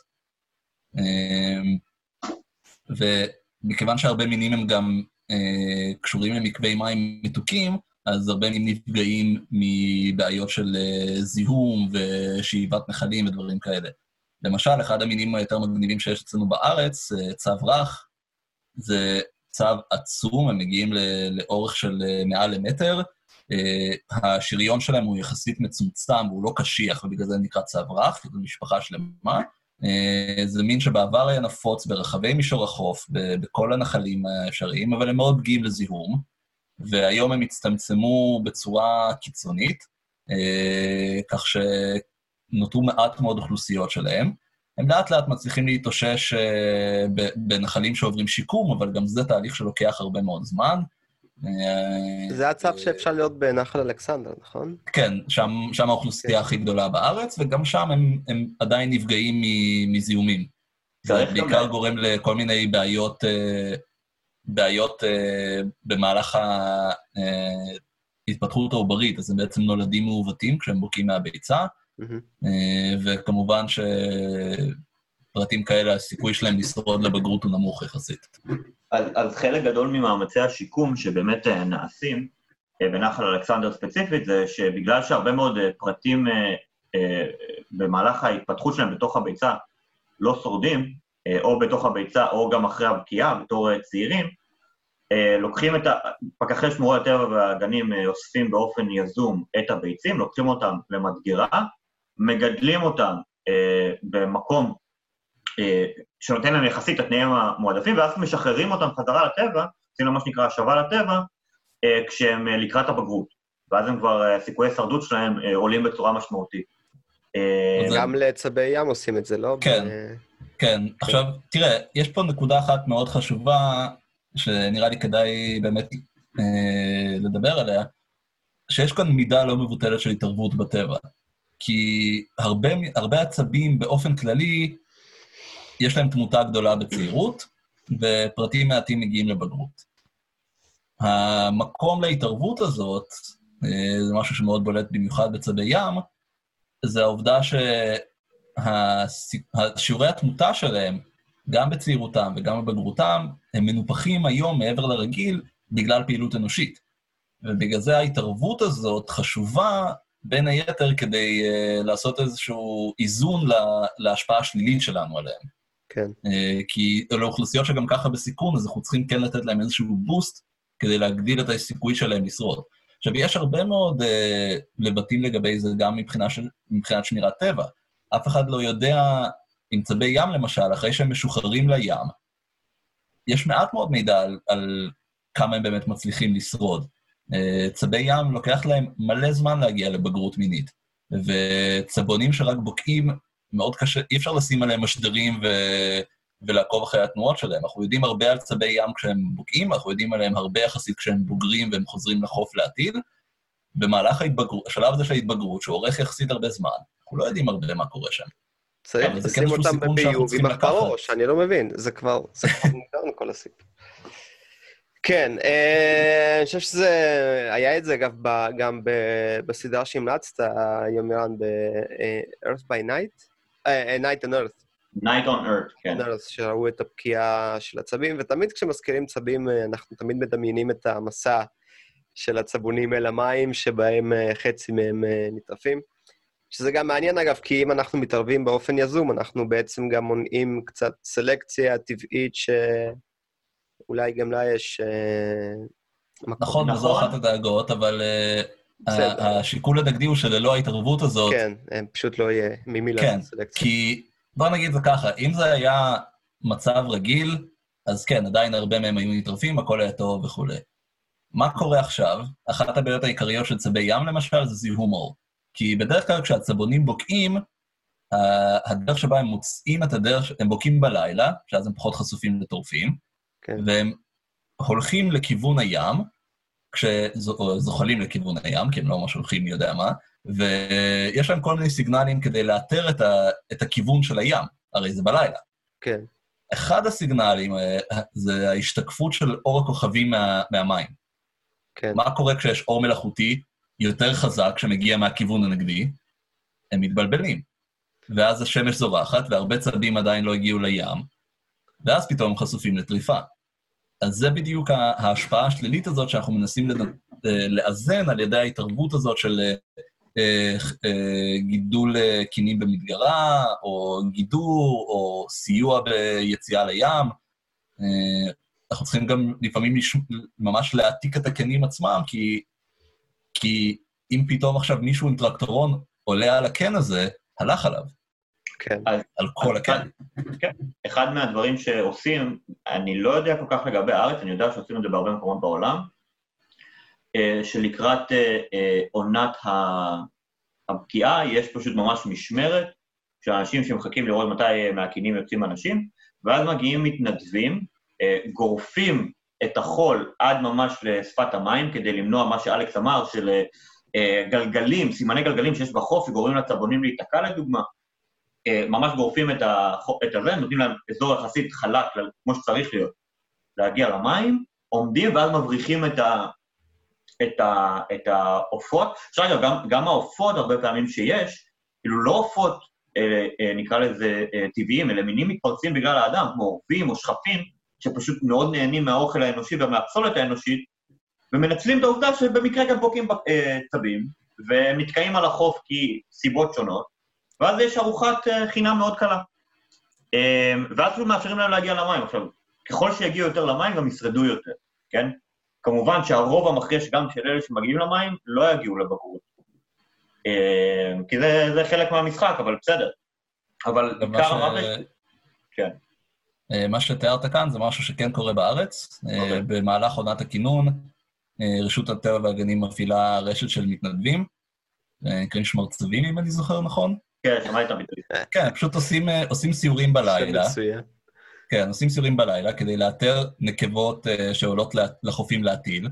אה, ומכיוון שהרבה מינים הם גם אה, קשורים למקווי מים מתוקים, אז הרבה מהם נפגעים מבעיות של אה, זיהום ושאיבת נחלים ודברים כאלה. למשל, אחד המינים היותר מגניבים שיש אצלנו בארץ, אה, צב רך, זה צב עצום, הם מגיעים לאורך של מעל למטר. אה, השריון שלהם הוא יחסית מצומצם, הוא לא קשיח, ובגלל זה נקרא צב רך, זו משפחה שלמה. אה, זה מין שבעבר היה נפוץ ברחבי מישור החוף, בכל הנחלים האפשריים, אבל הם מאוד פגיעים לזיהום, והיום הם הצטמצמו בצורה קיצונית, אה, כך שנותרו מעט מאוד אוכלוסיות שלהם. הם לאט לאט מצליחים להתאושש בנחלים שעוברים שיקום, אבל גם זה תהליך שלוקח הרבה מאוד זמן. אה, זה הצו אה, שאפשר להיות בנחל אלכסנדר, נכון? כן, שם, שם האוכלוסייה הכי גדולה בארץ, וגם שם הם, הם עדיין נפגעים מ- מזיהומים. זה בעיקר גורם לכל מיני בעיות, אה, בעיות אה, במהלך ההתפתחות העוברית, אז הם בעצם נולדים מעוותים כשהם בוקעים מהביצה, מהמם. אה, שפרטים כאלה, הסיכוי שלהם לשרוד לבגרות הוא נמוך יחסית. אז, אז חלק גדול ממאמצי השיקום שבאמת אה, נעשים, אה, בנחל אלכסנדר ספציפית, זה שבגלל שהרבה מאוד אה, פרטים במהלך ההתפתחות שלהם בתוך הביצה לא שורדים, או בתוך הביצה או גם אחרי הבקיעה בתור צעירים, לוקחים את ה... פקחי שמורי הטבע והגנים אוספים באופן יזום את הביצים, לוקחים אותם למדגרה, מגדלים אותם במקום שנותן להם יחסית את התנאים המועדפים, ואז משחררים אותם חזרה לטבע, עושים להם מה שנקרא השבה לטבע, אה, כשהם אה, לקראת הבגרות. ואז הם כבר, אה, סיכויי ההישרדות שלהם אה, עולים בצורה משמעותית. אה, גם לצבי ים עושים את זה, לא? כן. כן, עכשיו, תראה, יש פה נקודה אחת מאוד חשובה, שנראה לי כדאי באמת אה, לדבר עליה, שיש כאן מידה לא מבוטלת של התערבות בטבע. כי הרבה, הרבה עצבים באופן כללי, יש להם תמותה גדולה בצעירות, ופרטים מעטים מגיעים לבגרות. המקום להתערבות הזאת, אה, זה משהו שמאוד בולט במיוחד בצבי ים, זה העובדה ששיעורי התמותה שלהם, גם בצעירותם וגם בבגרותם, הם מנופחים היום מעבר לרגיל בגלל פעילות אנושית. ובגלל זה ההתערבות הזאת חשובה, בין היתר, כדי uh, לעשות איזשהו איזון לה, להשפעה השלילית שלנו עליהם. כן. Uh, כי אלה אוכלוסיות שגם ככה בסיכון, אז אנחנו צריכים כן לתת להם איזשהו בוסט כדי להגדיל את הסיכוי שלהם לשרוד. עכשיו, יש הרבה מאוד uh, לבטים לגבי זה גם מבחינה של, מבחינת שמירת טבע. אף אחד לא יודע, עם צבי ים למשל, אחרי שהם משוחררים לים, יש מעט מאוד מידע על, על כמה הם באמת מצליחים לשרוד. Uh, צבי ים לוקח להם מלא זמן להגיע לבגרות מינית, וצבונים שרק בוקעים, מאוד קשה, אי אפשר לשים עליהם משדרים ו... ולעקוב אחרי התנועות שלהם. אנחנו יודעים הרבה על צבי ים כשהם בוקעים, אנחנו יודעים עליהם הרבה יחסית כשהם בוגרים והם חוזרים לחוף להטיל. במהלך ההתבגרות, השלב הזה של ההתבגרות, שאורך יחסית הרבה זמן, אנחנו לא יודעים הרבה מה קורה שם. צריך כן לשים איזשהו אותם בביוב עם. הפרוש, אני לא מבין, זה כבר, זה כבר מוכרנו כל הסיפור. כן, אה, אני חושב שזה, היה את זה אגב גם בסדרה שהמלצת, יומירן, ב-Earth by Night, אה, Night and Earth, Night on Earth, כן. Earth, שראו את הפקיעה של הצבים, ותמיד כשמזכירים צבים, אה, אנחנו תמיד מדמיינים את המסע של הצבונים אל המים, שבהם אה, חצי מהם אה, נטרפים. שזה גם מעניין, אגב, כי אם אנחנו מתערבים באופן יזום, אנחנו בעצם גם מונעים קצת סלקציה טבעית שאולי גם לה יש... אה. נכון, נכון. אחת הדאגות, אבל אה, השיקול הדגדי הוא שללא ההתערבות הזאת, כן, פשוט לא יהיה ממי כן, לעשות סלקציה. כי בוא נגיד זה ככה, אם זה היה מצב רגיל, אז כן, עדיין הרבה מהם היו נטרפים, הכל היה טוב וכולי. מה קורה עכשיו? אחת הבעיות העיקריות של צבי ים, למשל, זה זיהום אור. כי בדרך כלל כשהצבונים בוקעים, הדרך שבה הם מוצאים את הדרך, הם בוקעים בלילה, שאז הם פחות חשופים לטורפים, כן. והם הולכים לכיוון הים, כשזוחלים לכיוון הים, כי הם לא ממש הולכים מי יודע מה, ויש להם כל מיני סיגנלים כדי לאתר את, ה, את הכיוון של הים, הרי זה בלילה. כן, אחד הסיגנלים אה, זה ההשתקפות של אור הכוכבים מה, מהמים. כן. מה קורה כשיש אור מלאכותי יותר חזק שמגיע מהכיוון הנגדי? הם מתבלבלים. ואז השמש זורחת, והרבה צבים עדיין לא הגיעו לים, ואז פתאום חשופים לטריפה. אז זה בדיוק ההשפעה השלילית הזאת שאנחנו מנסים אה, לאזן על ידי ההתערבות הזאת של אה, אה, גידול קינים במדגרה, או גידור, או סיוע ביציאה לים. אנחנו צריכים גם לפעמים. ממש להעתיק את הקנים עצמם, כי, כי אם פתאום עכשיו מישהו עם טרקטורון עולה על הקן הזה, הלך עליו, כן. על כל הקן. אחד מהדברים שעושים, אני לא יודע כל כך לגבי הארץ, אני יודע שעושים את זה בהרבה מקומות בעולם, אה, שלקראת אה, אה, עונת הפגיעה יש פשוט ממש משמרת של אנשים שמחכים לראות מתי מהקינים יוצאים אנשים, ואז מגיעים מתנדבים, גורפים את החול עד ממש לשפת המים, כדי למנוע מה שאלכס אמר, של גלגלים, סימני גלגלים שיש בחוף, וגורמים לצבונים להיתקע לדוגמה. אה, ממש גורפים את, את הזה, נותנים להם אזור יחסית חלק, כמו שצריך להיות, להגיע למים, עומדים ואז מבריחים את, ה, את, ה, את העופות. עכשיו אגב, גם, גם העופות, הרבה פעמים שיש, כאילו לא עופות, אה, אה, נקרא לזה אה, טבעיים, אלא מינים מתפרצים בגלל האדם, כמו עורבים או שכפים, שפשוט מאוד נהנים מהאוכל האנושי ומהפסולת האנושית, ומנצלים את העובדה שבמקרה גם פוגעים אה, צבים, ונתקעים על החוף כי סיבות שונות, ואז יש ארוחת אה, חינם מאוד קלה. אה, ואז פשוט מאפשרים להם להגיע למים. עכשיו, ככל שיגיעו יותר למים, גם ישרדו יותר, כן? כמובן שהרוב המכריע גם של אלה שמגיעים למים לא יגיעו לבגרות. כי זה, זה חלק מהמשחק, אבל בסדר. אבל עיקר המוות... כן. מה שתיארת כאן זה משהו שכן קורה בארץ. Okay. אוקיי. במהלך עונת הכינון, רשות הטבע והגנים מפעילה רשת של מתנדבים, נקראים שמרצבים, אם אני זוכר נכון. כן, שמעתי את הביטוי. כן, פשוט עושים, עושים סיורים בלילה. כן, עושים סיורים בלילה כדי לאתר נקבות שעולות לחופים להטיל,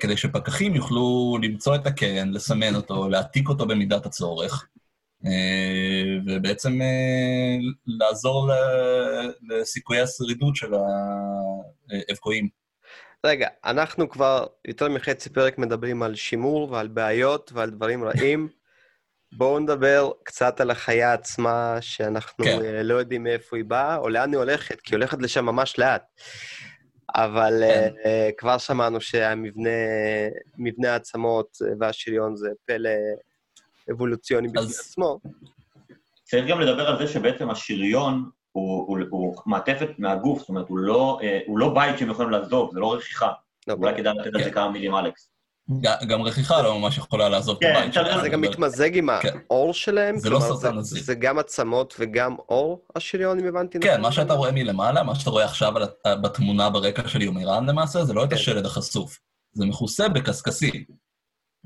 כדי שפקחים יוכלו למצוא את הקן, לסמן אותו, להעתיק אותו במידת הצורך, ובעצם לעזור לסיכויי השרידות של האבקואים. רגע, אנחנו כבר יותר מחצי פרק מדברים על שימור ועל בעיות ועל דברים רעים. בואו נדבר קצת על החיה עצמה, שאנחנו כן. אה, לא יודעים מאיפה היא באה, או לאן היא הולכת, כי היא הולכת לשם ממש לאט. אבל כן. uh, כבר שמענו שהמבנה העצמות והשריון זה פלא אבולוציוני בפני. עצמו. צריך גם לדבר על זה שבעצם השריון הוא, הוא, הוא מעטפת מהגוף, זאת אומרת, הוא לא, הוא לא בית שהם יכולים לעזוב, זה לא רכיחה. לא, אולי כדאי לתת על זה כן. כמה מילים, אלכס. גם רכיחה לא ממש יכולה לעזוב את כן, הבית שלהם. זה גם מתמזג עם כן. העור שלהם? זה לא סרטן נזיל. זה גם עצמות וגם עור השריון, אם הבנתי נכון? כן, מה שאתה רואה מלמעלה, מה שאתה רואה עכשיו בתמונה ברקע של יומירן למעשה, זה לא את השלד החשוף. זה מכוסה בקשקשים.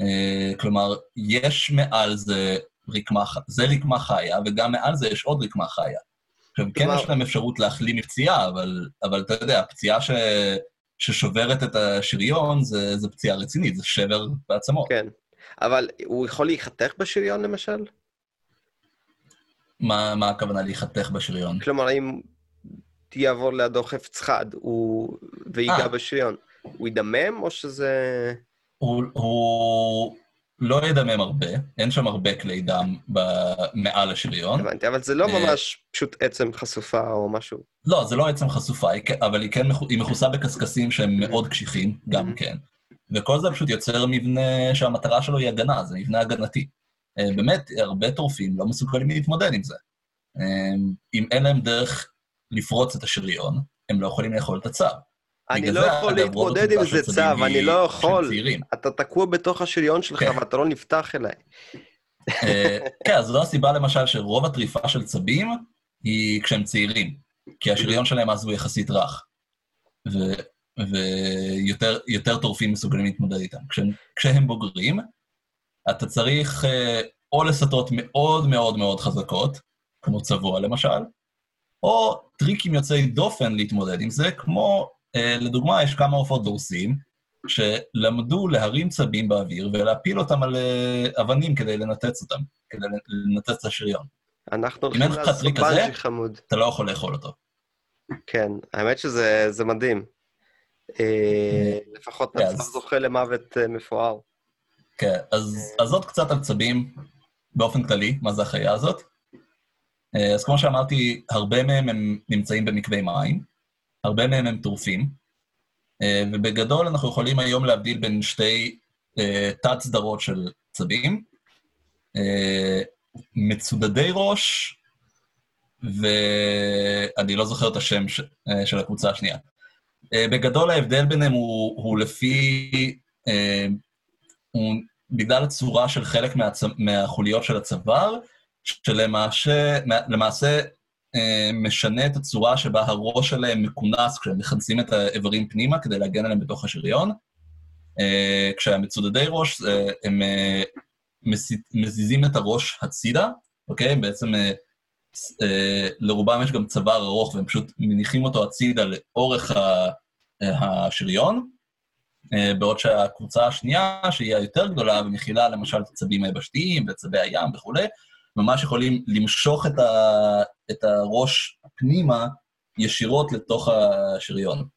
אה, כלומר, יש מעל זה רקמה, זה רקמה חיה, וגם מעל זה יש עוד רקמה חיה. עכשיו, כן יש להם אפשרות להחלים מפציעה, אבל, אבל אתה יודע, פציעה ש... ששוברת את השריון זה, זה פציעה רצינית, זה שבר בעצמות. כן, אבל הוא יכול להיחתך בשריון, למשל? מה, מה הכוונה להיחתך בשריון? כלומר, אם יעבור לידו חפץ חד הוא... ויגע 아. בשריון, הוא ידמם או שזה... הוא, הוא, לא ידמם הרבה, אין שם הרבה כלי דם מעל השריון. הבנתי, אבל זה לא אה, ממש פשוט עצם חשופה או משהו. לא, זה לא עצם חשופה, אבל היא כן היא מכוסה בקשקשים שהם מאוד קשיחים, גם mm-hmm. כן. וכל זה פשוט יוצר מבנה שהמטרה שלו היא הגנה, זה מבנה הגנתי. אה, באמת, הרבה טורפים לא מסוגלים להתמודד עם זה. אה, אם אין להם דרך לפרוץ את השריון, הם לא יכולים לאכול את הצער. אני לא יכול להתמודד עם זה, צו, אני לא יכול. אתה תקוע בתוך השריון שלך כן. ואתה לא נפתח אליי. אה, כן, אז זו הסיבה למשל שרוב הטריפה של צבים היא כשהם צעירים, כי השריון שלהם אז הוא יחסית רך, ויותר טורפים מסוגלים להתמודד איתם. כשהם בוגרים, אתה צריך אה, או לסטות מאוד מאוד מאוד חזקות, כמו צבוע למשל, או טריקים יוצאי דופן להתמודד עם זה, כמו לדוגמה, יש כמה עופות דורסים שלמדו להרים צבים באוויר ולהפיל אותם על אה, אבנים כדי לנתץ אותם, כדי לנתץ את השריון. אנחנו הולכים לעשות בנג'י חמוד. אתה לא יכול לאכול אותו. כן, האמת שזה מדהים. אה, לפחות כן, מצב זוכה למוות מפואר. כן, אז עוד קצת על צבים באופן כללי, מה זה החיה הזאת. אז כמו שאמרתי, הרבה מהם הם נמצאים במקווי מים, הרבה מהם הם טורפים, אה, ובגדול אנחנו יכולים היום להבדיל בין שתי אה, תת-סדרות של צבים, אה, מצודדי ראש, ואני לא זוכר את השם ש... של הקבוצה השנייה. בגדול ההבדל ביניהם הוא, הוא לפי... הוא בגלל הצורה של חלק מהצ... מהחוליות של הצוואר, שלמעשה למעשה, משנה את הצורה שבה הראש שלהם מכונס כשהם מכנסים את האיברים פנימה כדי להגן עליהם בתוך השריון. אה, כשהמצודדי ראש, אה, הם מזיזים את הראש הצידה, אוקיי? בעצם לרובם יש גם צוואר ארוך, והם פשוט מניחים אותו הצידה לאורך. אה, השריון, אה, בעוד שהקבוצה השנייה, שהיא היותר גדולה ומכילה למשל את הצבים היבשתיים ועצבי הים וכולי, ממש יכולים למשוך את, ה, את הראש פנימה ישירות לתוך השריון.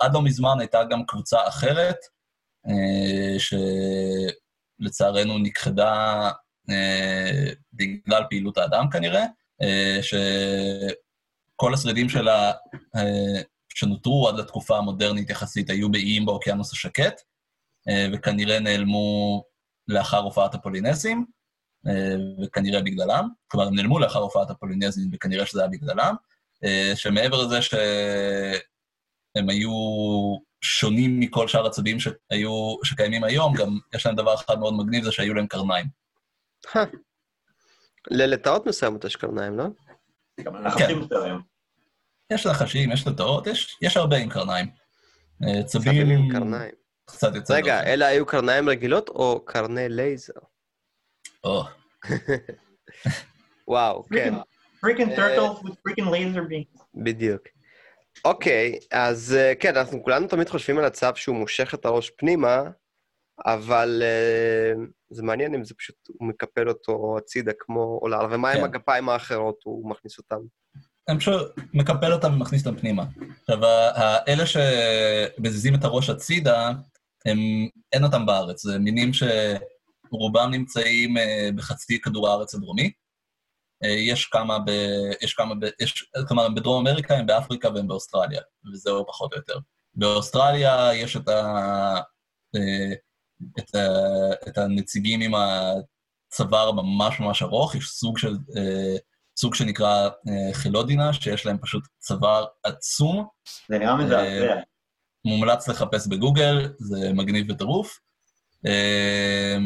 עד לא מזמן הייתה גם קבוצה אחרת, שלצערנו נכחדה בגלל פעילות האדם כנראה, שכל השרידים שלה שנותרו עד לתקופה המודרנית יחסית היו באיים באוקיינוס השקט, אה, וכנראה נעלמו לאחר הופעת הפולינזים, אה, וכנראה בגללם. כלומר, הם נעלמו לאחר הופעת הפולינזים, וכנראה שזה היה בגללם. אה, שמעבר לזה שהם היו שונים מכל שאר הצבים שהיו, שקיימים היום, גם יש להם דבר אחד מאוד מגניב, זה שהיו להם קרניים. ללטאות מסוימות יש קרניים, לא? גם לנחשים מסוימים. יש נחשים, יש לטאות, יש, יש הרבה עם קרניים. צבים... צבים עם קרניים. קצת יוצא... רגע. אלה היו קרניים רגילות או קרני לייזר? או. וואו, כן. freaking turtle with freaking laser beam. בדיוק. אוקיי, אז כן, אנחנו כולנו תמיד חושבים על הצו שהוא מושך את הראש פנימה, אבל uh, זה מעניין אם זה פשוט, הוא מקפל אותו הצידה כמו עולה, ומה כן. עם הגפיים האחרות, הוא מכניס אותם? אני פשוט מקפל אותם ומכניס אותם פנימה. עכשיו, האלה שמזיזים את הראש הצידה, הם, אין אותם בארץ. זה מינים שרובם נמצאים אה, בחצי כדור הארץ הדרומי. אה, יש כמה ב... יש כמה ב... יש, כלומר, הם בדרום אמריקה, הם באפריקה והם באוסטרליה, וזהו פחות או יותר. באוסטרליה יש את, ה... אה, את, ה... את הנציגים עם הצוואר ממש ממש ארוך, יש סוג של... סוג שנקרא חילודינה, שיש להם פשוט צוואר עצום. זה נראה מזעזע. מומלץ לחפש בגוגל, זה מגניב וטירוף. אה,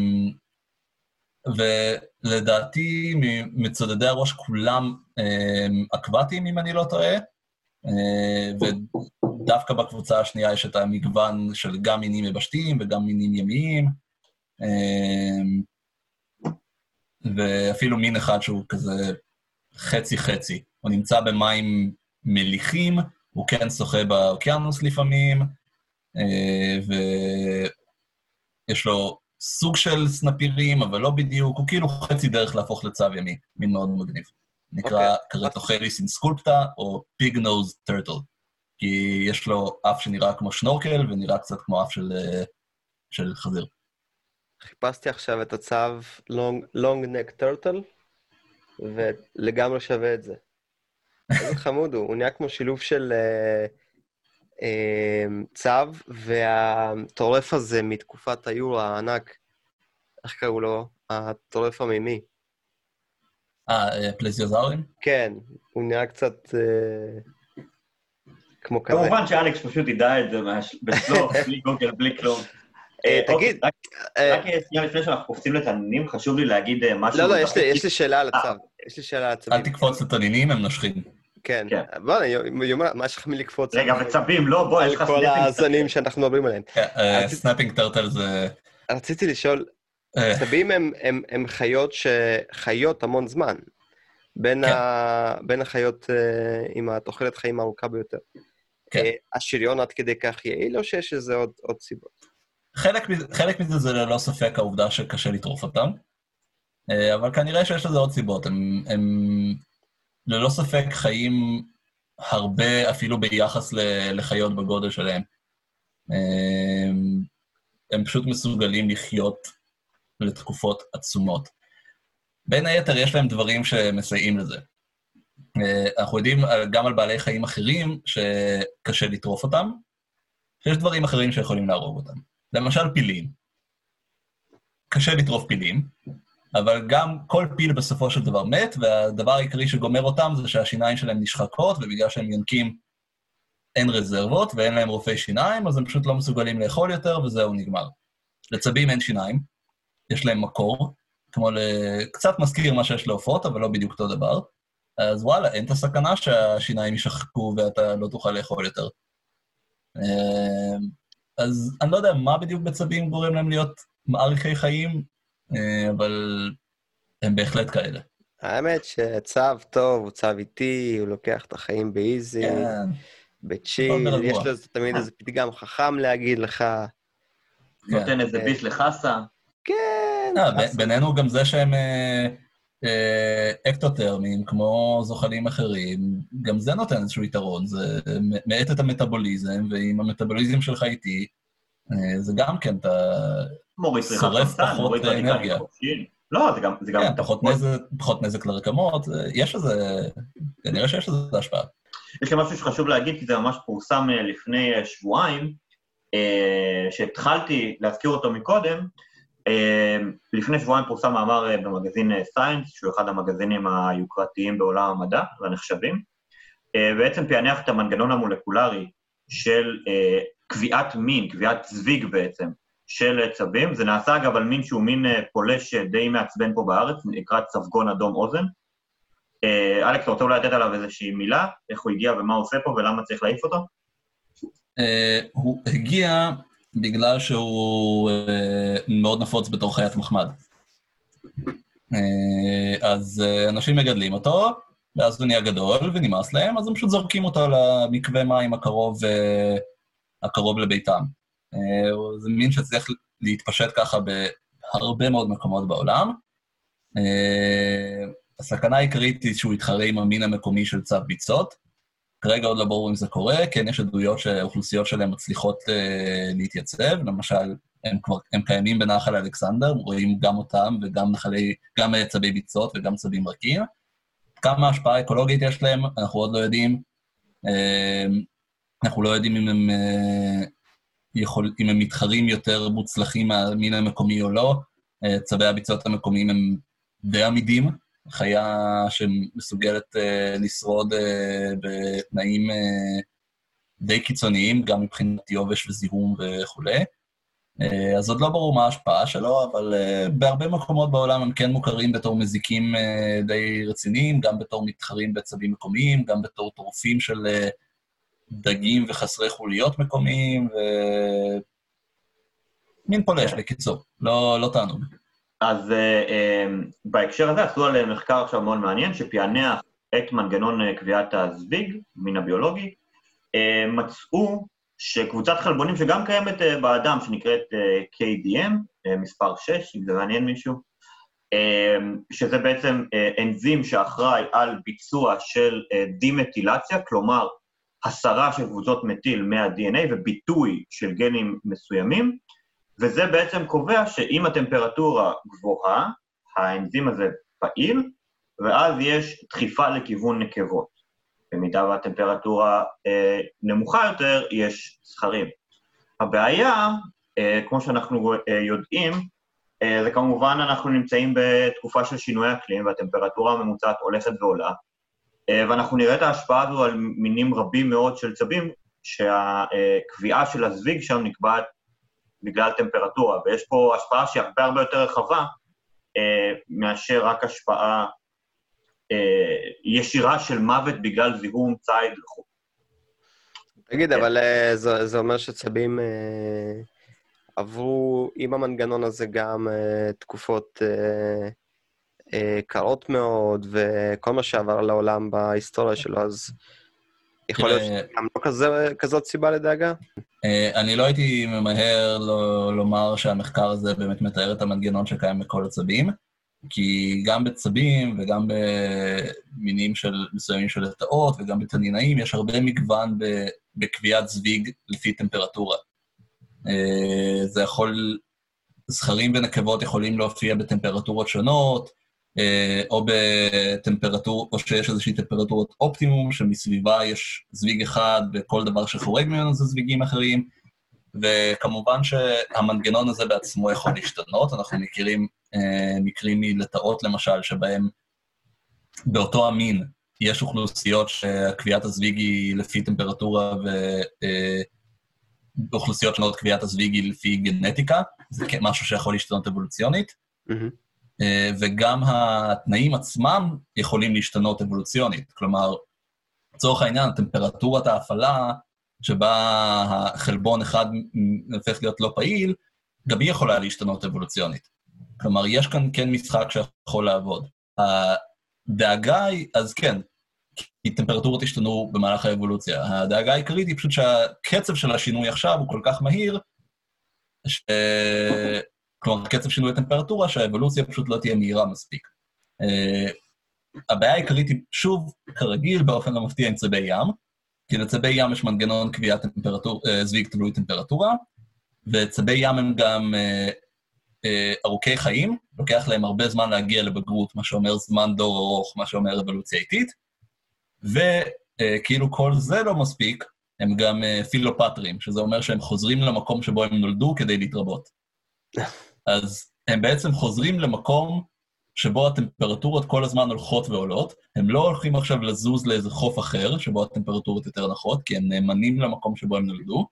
ולדעתי, מצודדי הראש כולם אקוואטיים, אם אני לא טועה, ודווקא בקבוצה השנייה יש את המגוון של גם מינים יבשתיים וגם מינים ימיים, ואפילו מין אחד שהוא כזה חצי-חצי. הוא נמצא במים מליחים, הוא כן שוחה באוקיינוס לפעמים, ויש לו סוג של סנפירים, אבל לא בדיוק, הוא כאילו חצי דרך להפוך לצו ימי, מין מאוד מגניב. נקרא okay. קרטוכריס אינסקולפטה, או פיג נוז טרטל. כי יש לו אף שנראה כמו שנורקל, ונראה קצת כמו אף של, אה, של חזיר. חיפשתי עכשיו את הצו long neck turtle, ולגמרי שווה את זה. איזה חמוד הוא, הוא נהיה כמו שילוב של אה, צו, והטורף הזה מתקופת היורו הענק, איך קראו לו? הטורף המימי. אה, פלזיוזאורים? כן, הוא נהיה קצת אה, כמו כזה. כמובן שאלכס פשוט ידע את זה בסלוף, בלי גוגל, בלי כלום. אה, תגיד... רק אה, שנייה לפני שאנחנו קופצים לתנינים, חשוב לי להגיד אה, משהו... לא, לא, יש לי שאלה על הצו. יש לי שאלה על הצווים. אל תקפוץ לתנינים, הם נושכים. כן. בוא, מה יש לך מלקפוץ? רגע, וצבים, לא, בוא, יש לך snapping. על כל הזנים שאנחנו מדברים עליהם. snapping turtle זה... רציתי לשאול, צבים הם חיות שחיות המון זמן. בין כן. החיות עם התוחלת חיים הארוכה ביותר. כן. השריון עד כדי כך יעיל, או שיש איזה עוד סיבות? חלק, חלק מזה זה ללא ספק העובדה שקשה לטרוף אותם, אה, אבל כנראה שיש לזה עוד סיבות. הם, הם ללא ספק חיים הרבה, אפילו ביחס לחיות בגודל שלהם. אה, הם פשוט מסוגלים לחיות לתקופות עצומות. בין היתר, יש להם דברים שמסייעים לזה. אה, אנחנו יודעים גם על בעלי חיים אחרים שקשה לטרוף אותם, שיש דברים אחרים שיכולים להרוג אותם. למשל פילים. קשה לטרוף פילים, אבל גם כל פיל בסופו של דבר מת, והדבר העיקרי שגומר אותם זה שהשיניים שלהם נשחקות, ובגלל שהם יונקים אין רזרבות ואין להם רופאי שיניים, אז הם פשוט לא מסוגלים לאכול יותר, וזהו, נגמר. לצבים אין שיניים, יש להם מקור, כמו ל... קצת מזכיר מה שיש לעופות, אבל לא בדיוק אותו דבר. אז וואלה, אין את הסכנה שהשיניים יישחקו ואתה לא תוכל לאכול יותר. אמ, אז אני לא יודע מה בדיוק בצבים גורם להם להיות מעריכי חיים, אה, אבל הם בהחלט כאלה. האמת שצו טוב, הוא צו איטי, הוא לוקח את החיים באיזי. כן. בצ'יל, יש. לו תמיד איזה פתגם חכם להגיד לך. נותן איזה אה, ביס לחסה. כן, אה, ב- בינינו גם זה שהם אה, אה, אקטוטרמיים, כמו זוחלים אחרים, גם זה נותן איזשהו יתרון, זה מאט את המטאבוליזם, ואם המטאבוליזם שלך איטי, אה, זה גם כן, אתה... מוריד צריכת חמצן, מוריד רדיקלים אנרגיה. חופשיים. לא, זה גם... זה גם כן, פחות נזק, פחות נזק לרקמות, אה, יש לזה, כנראה שיש לזה השפעה. יש לי משהו שחשוב להגיד, כי זה ממש פורסם אה, לפני אה, שבועיים, שהתחלתי להזכיר אותו מקודם. לפני שבועיים פורסם מאמר במגזין סיינס, שהוא אחד המגזינים היוקרתיים בעולם המדע והנחשבים. בעצם פענח את המנגנון המולקולרי של קביעת מין, קביעת זוויג בעצם, של צבים. זה נעשה אגב על מין שהוא מין אה, פולש אה, די מעצבן פה בארץ, נקרא צבגון אדום אוזן. אה, אלכס, אתה רוצה אולי לתת עליו איזושהי מילה? איך הוא הגיע ומה הוא עושה פה ולמה צריך להעיף אותו? הוא הגיע בגלל שהוא מאוד נפוץ בתור חיית מחמד. אז אנשים מגדלים אותו, ואז הוא נהיה גדול ונמאס להם, אז הם פשוט זורקים אותו למקווה מים הקרוב, הקרוב לביתם. אה, זה מין שצריך להתפשט ככה בהרבה מאוד מקומות בעולם. אה, הסכנה העיקרית היא שהוא יתחרה עם המין המקומי של צב ביצות. כרגע עוד לא ברור אם זה קורה, כן יש עדויות שהאוכלוסיות שלהם מצליחות אה, להתייצב, למשל, הם כבר, הם קיימים בנחל אלכסנדר, רואים גם אותם וגם נחלי, גם צבי ביצות וגם צבים רכים. כמה השפעה אקולוגית יש להם, אנחנו עוד לא יודעים. אנחנו לא יודעים אם הם, יכול, אם הם מתחרים יותר מוצלחים מהמין המקומי או לא. אה, צבי הביצות המקומיים הם די עמידים, חיה שמסוגלת uh, לשרוד uh, בתנאים uh, די קיצוניים, גם מבחינת יובש וזיהום וכולי. Uh, אז עוד לא ברור מה ההשפעה שלו, אבל uh, בהרבה מקומות בעולם הם כן מוכרים בתור מזיקים uh, די רציניים, גם בתור מתחרים בצבים מקומיים, גם בתור טורפים של uh, דגים וחסרי חוליות מקומיים, ו... מין פולש, בקיצור, לא, לא תענוג. אז uh, בהקשר הזה עשו על מחקר עכשיו מאוד מעניין, שפענח את מנגנון uh, קביעת הזוויג, מין הביולוגי, uh, מצאו שקבוצת חלבונים שגם קיימת uh, באדם, שנקראת uh, KDM, uh, מספר 6, אם זה מעניין מישהו, uh, שזה בעצם uh, אנזים שאחראי על ביצוע של uh, דימטילציה, כלומר, הסרה של קבוצות מטיל מה-DNA וביטוי של גנים מסוימים, וזה בעצם קובע שאם הטמפרטורה גבוהה, האנזים הזה פעיל, ואז יש דחיפה לכיוון נקבות. במידה והטמפרטורה אה, נמוכה יותר, יש זכרים. הבעיה, אה, כמו שאנחנו אה, יודעים, אה, זה כמובן אנחנו נמצאים בתקופה של שינוי אקלים, והטמפרטורה הממוצעת הולכת ועולה, ואנחנו נראה את ההשפעה הזו על מינים רבים מאוד של צבים, שהקביעה של הזוויג שם נקבעת בגלל טמפרטורה, ויש פה השפעה שהיא הרבה הרבה יותר רחבה אה, מאשר רק השפעה אה, ישירה של מוות בגלל זיהום ציד וכו'. תגיד, אבל אה, זה זה אומר שצבים אה, עברו עם המנגנון הזה גם אה, תקופות אה, אה, קרות מאוד, וכל מה שעבר לעולם בהיסטוריה שלו, אז יכול להיות תראה, שגם לא כזה- כזאת סיבה לדאגה? אה, אני לא הייתי ממהר לא, לומר שהמחקר הזה באמת מתאר את המנגנון שקיים בכל הצבים, כי גם בצבים וגם במינים של, מסוימים של לטאות וגם בתנינאים יש הרבה מגוון ב, בקביעת זוויג לפי טמפרטורה. אה, זה יכול, זכרים ונקבות יכולים להופיע בטמפרטורות שונות, אה, או בטמפרטור, או שיש איזושהי טמפרטורת אופטימום, שמסביבה יש זוויג אחד, וכל דבר שחורג ממנו זה זוויגים אחרים, וכמובן שהמנגנון הזה בעצמו יכול להשתנות. אנחנו מכירים אה, מקרים מלטאות, למשל, שבהם באותו המין יש אוכלוסיות שקביעת הזוויג היא לפי טמפרטורה, ובאוכלוסיות שונות קביעת הזוויג היא לפי גנטיקה, זה משהו שיכול להשתנות אבולוציונית. מהמם. אה, וגם התנאים עצמם יכולים להשתנות אבולוציונית. כלומר, לצורך העניין, טמפרטורת ההפעלה, שבה החלבון אחד הופך להיות לא פעיל, גם היא יכולה להשתנות אבולוציונית. כלומר, יש כאן כן משחק שיכול לעבוד. הדאגה היא, אז כן, כי טמפרטורות השתנו במהלך האבולוציה. הדאגה העיקרית היא פשוט שהקצב של השינוי עכשיו הוא כל כך מהיר, ש... כלומר, קצב שינוי הטמפרטורה, שהאבולוציה פשוט לא תהיה מהירה מספיק. Uh, הבעיה העיקרית היא, שוב, כרגיל, באופן לא מפתיע עם צבי ים, כי לצבי ים יש מנגנון קביעת טמפרטור, uh, זוויג תלוי טמפרטורה, וצבי ים הם גם uh, ארוכי חיים, לוקח להם הרבה זמן להגיע לבגרות, מה שאומר זמן דור ארוך, מה שאומר אבולוציה איטית, וכאילו כל זה לא מספיק, הם גם פילופטרים, שזה אומר שהם חוזרים למקום שבו הם נולדו כדי להתרבות. אז הם בעצם חוזרים למקום שבו הטמפרטורות כל הזמן הולכות ועולות, הם לא הולכים עכשיו לזוז לאיזה חוף אחר, שבו הטמפרטורות יותר נחות, כי הם נאמנים למקום שבו הם נולדו.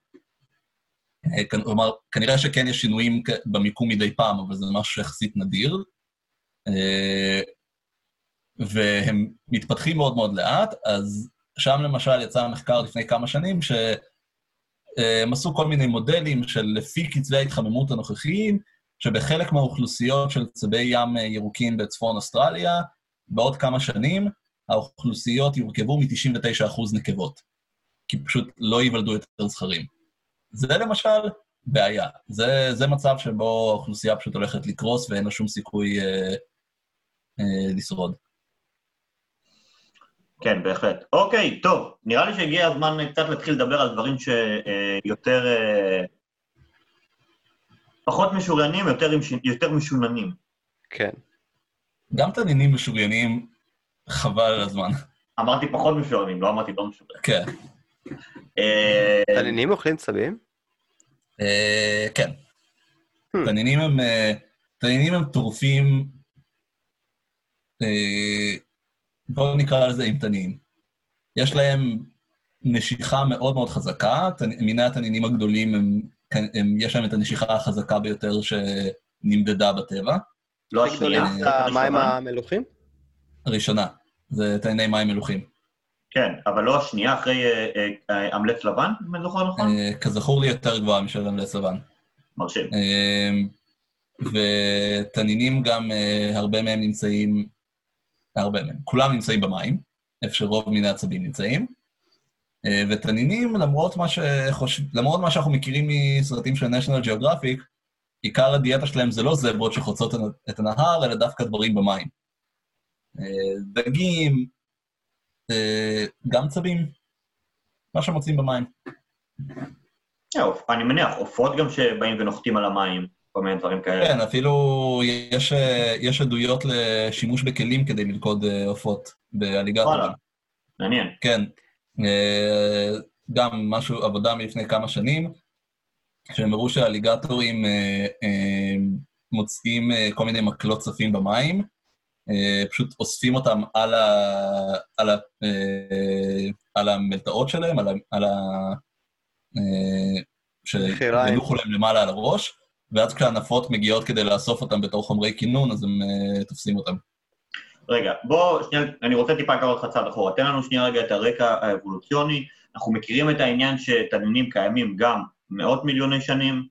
אה, כלומר, כנראה שכן יש שינויים במיקום מדי פעם, אבל זה משהו יחסית נדיר. אה, והם מתפתחים מאוד מאוד לאט, אז שם למשל יצא המחקר לפני כמה שנים, שהם עשו כל מיני מודלים של לפי קצבי ההתחממות הנוכחיים, שבחלק מהאוכלוסיות של צבי ים ירוקים בצפון אוסטרליה, בעוד כמה שנים האוכלוסיות יורכבו מ-99% נקבות, כי פשוט לא ייוולדו יותר זכרים. זה למשל בעיה. זה, זה מצב שבו האוכלוסייה פשוט הולכת לקרוס ואין לה שום סיכוי אה, אה, לשרוד. כן, בהחלט. אוקיי, טוב, נראה לי שהגיע הזמן קצת להתחיל לדבר על דברים שיותר... אה, פחות משוריינים, יותר, יותר משוננים. כן. גם תנינים משוריינים, חבל על הזמן. אמרתי פחות משוריינים, לא אמרתי לא משוריינים. כן. אה, תנינים אוכלים צבים? אה, כן. Hmm. תנינים הם... אה, תנינים הם טורפים... בואו נקרא לזה אימתניים. יש להם נשיכה מאוד מאוד חזקה, מיני התנינים הגדולים הם, יש להם את הנשיכה החזקה ביותר שנמדדה בטבע. לא השנייה? המים המלוכים? הראשונה, זה תניני מים מלוכים. כן, אבל לא השנייה אחרי אמלץ אה, אה, לבן, אם אני זוכר נכון? אה, כזכור לי יותר גבוהה משל אמלץ לבן. מרשים. ותנינים גם, הרבה מהם נמצאים, הרבה מהם, כולם נמצאים במים, איפה שרוב מיני עצבים נמצאים. אה, ותנינים, למרות מה, שחושב, למרות מה שאנחנו מכירים מסרטים של national geographic, עיקר הדיאטה שלהם זה לא זברות שחוצות את הנהר, אלא דווקא דברים במים. אה, דגים, אה, גם צבים, מה שמוצאים במים. אני מניח, עופות גם שבאים ונוחתים על המים, כל מיני דברים כאלה. כן, אפילו יש, יש עדויות לשימוש בכלים כדי ללכוד עופות באליגטורים. וואלה, מעניין. כן. אה, גם משהו, עבודה מלפני כמה שנים, שהם הראו שהאליגטורים אה, אה, מוצאים כל מיני מקלות צפים במים, פשוט אוספים אותם על, ה, על, ה, על המלטעות שלהם, על ה... על ה שינוחו להם למעלה על הראש, ואז כשהנפות מגיעות כדי לאסוף אותם בתור חומרי כינון, אז הם תופסים אותם. רגע, בוא, שנייה, אני רוצה טיפה לקרוא אותך צעד אחורה. תן לנו שנייה רגע את הרקע האבולוציוני. אנחנו מכירים את העניין שתנינים קיימים גם מאות מיליוני שנים.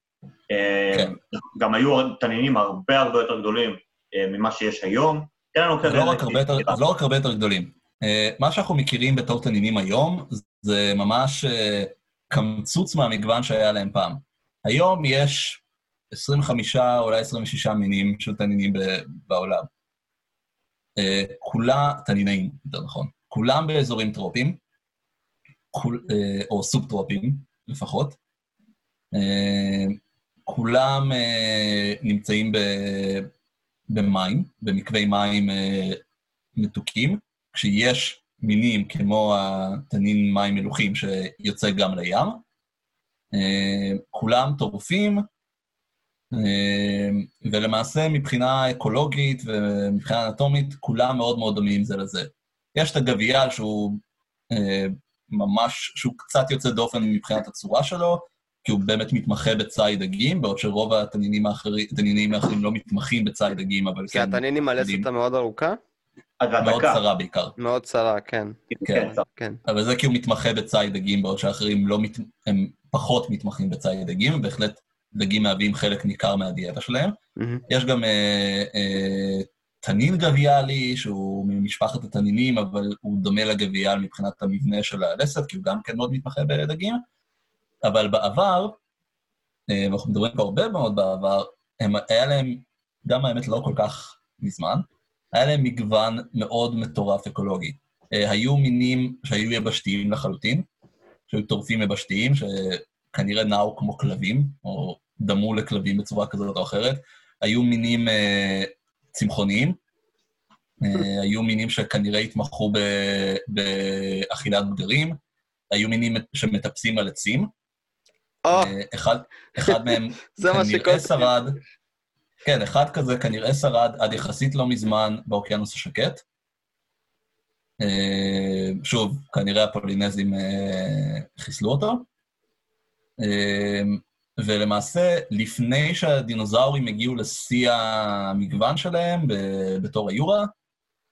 אה, כן. גם היו תנינים הרבה הרבה יותר גדולים אה, ממה שיש היום. תן לנו כזה... לא רק הרבה יותר, לא רק הרבה יותר גדולים. אה, מה שאנחנו מכירים בתור תנינים היום, זה ממש קמצוץ מהמגוון שהיה להם פעם. היום יש 25, אולי 26 מינים של תנינים בעולם. אה, כולה, תנינאים, יותר נכון, כולם באזורים טרופיים, כול, אה, או סובטרופיים לפחות. אה, כולם נמצאים במים, במקווי מים מתוקים, כשיש מינים כמו התנין מים מלוכים שיוצא גם לים. כולם טורפים, ולמעשה מבחינה אקולוגית ומבחינה אנטומית, כולם מאוד מאוד דומים זה לזה. יש את הגבייה שהוא אה, ממש, שהוא קצת יוצא דופן מבחינת הצורה שלו, כי הוא באמת מתמחה בציד דגים, בעוד שרוב התנינים האחרים, התנינים האחרים לא מתמחים בציד דגים, אבל... כי התנינים הלסת מאוד ארוכה? מאוד צרה בעיקר. מאוד צרה, כן. כן, כן. אבל זה כי הוא מתמחה בציד דגים, בעוד שאחרים לא מת... הם פחות מתמחים בציד דגים, הם בהחלט דגים מהווים חלק ניכר מהדיאטה שלהם. Mm-hmm. יש גם אה, אה, תנין גביאלי, שהוא ממשפחת התנינים, אבל הוא דומה לגביאל מבחינת המבנה של הלסת, כי הוא גם כן מאוד מתמחה בדגים. אבל בעבר, אה, ואנחנו מדברים פה הרבה מאוד בעבר, הם, היה להם, גם האמת לא כל כך מזמן, היה להם מגוון מאוד מטורף אקולוגי. אה, היו מינים שהיו יבשתיים לחלוטין, שהיו טורפים יבשתיים, שכנראה נעו כמו כלבים, או דמו לכלבים בצורה כזאת או אחרת. היו מינים אה, צמחוניים, אה, היו מינים שכנראה התמחו באכילת בגרים, היו מינים שמטפסים על עצים. אה, אחד, אחד מהם כנראה שרד, כן, אחד כזה כנראה שרד עד יחסית לא מזמן באוקיינוס השקט. אה, שוב, כנראה הפולינזים חיסלו אותו. ולמעשה, לפני שהדינוזאורים הגיעו לשיא המגוון שלהם בתור היורה,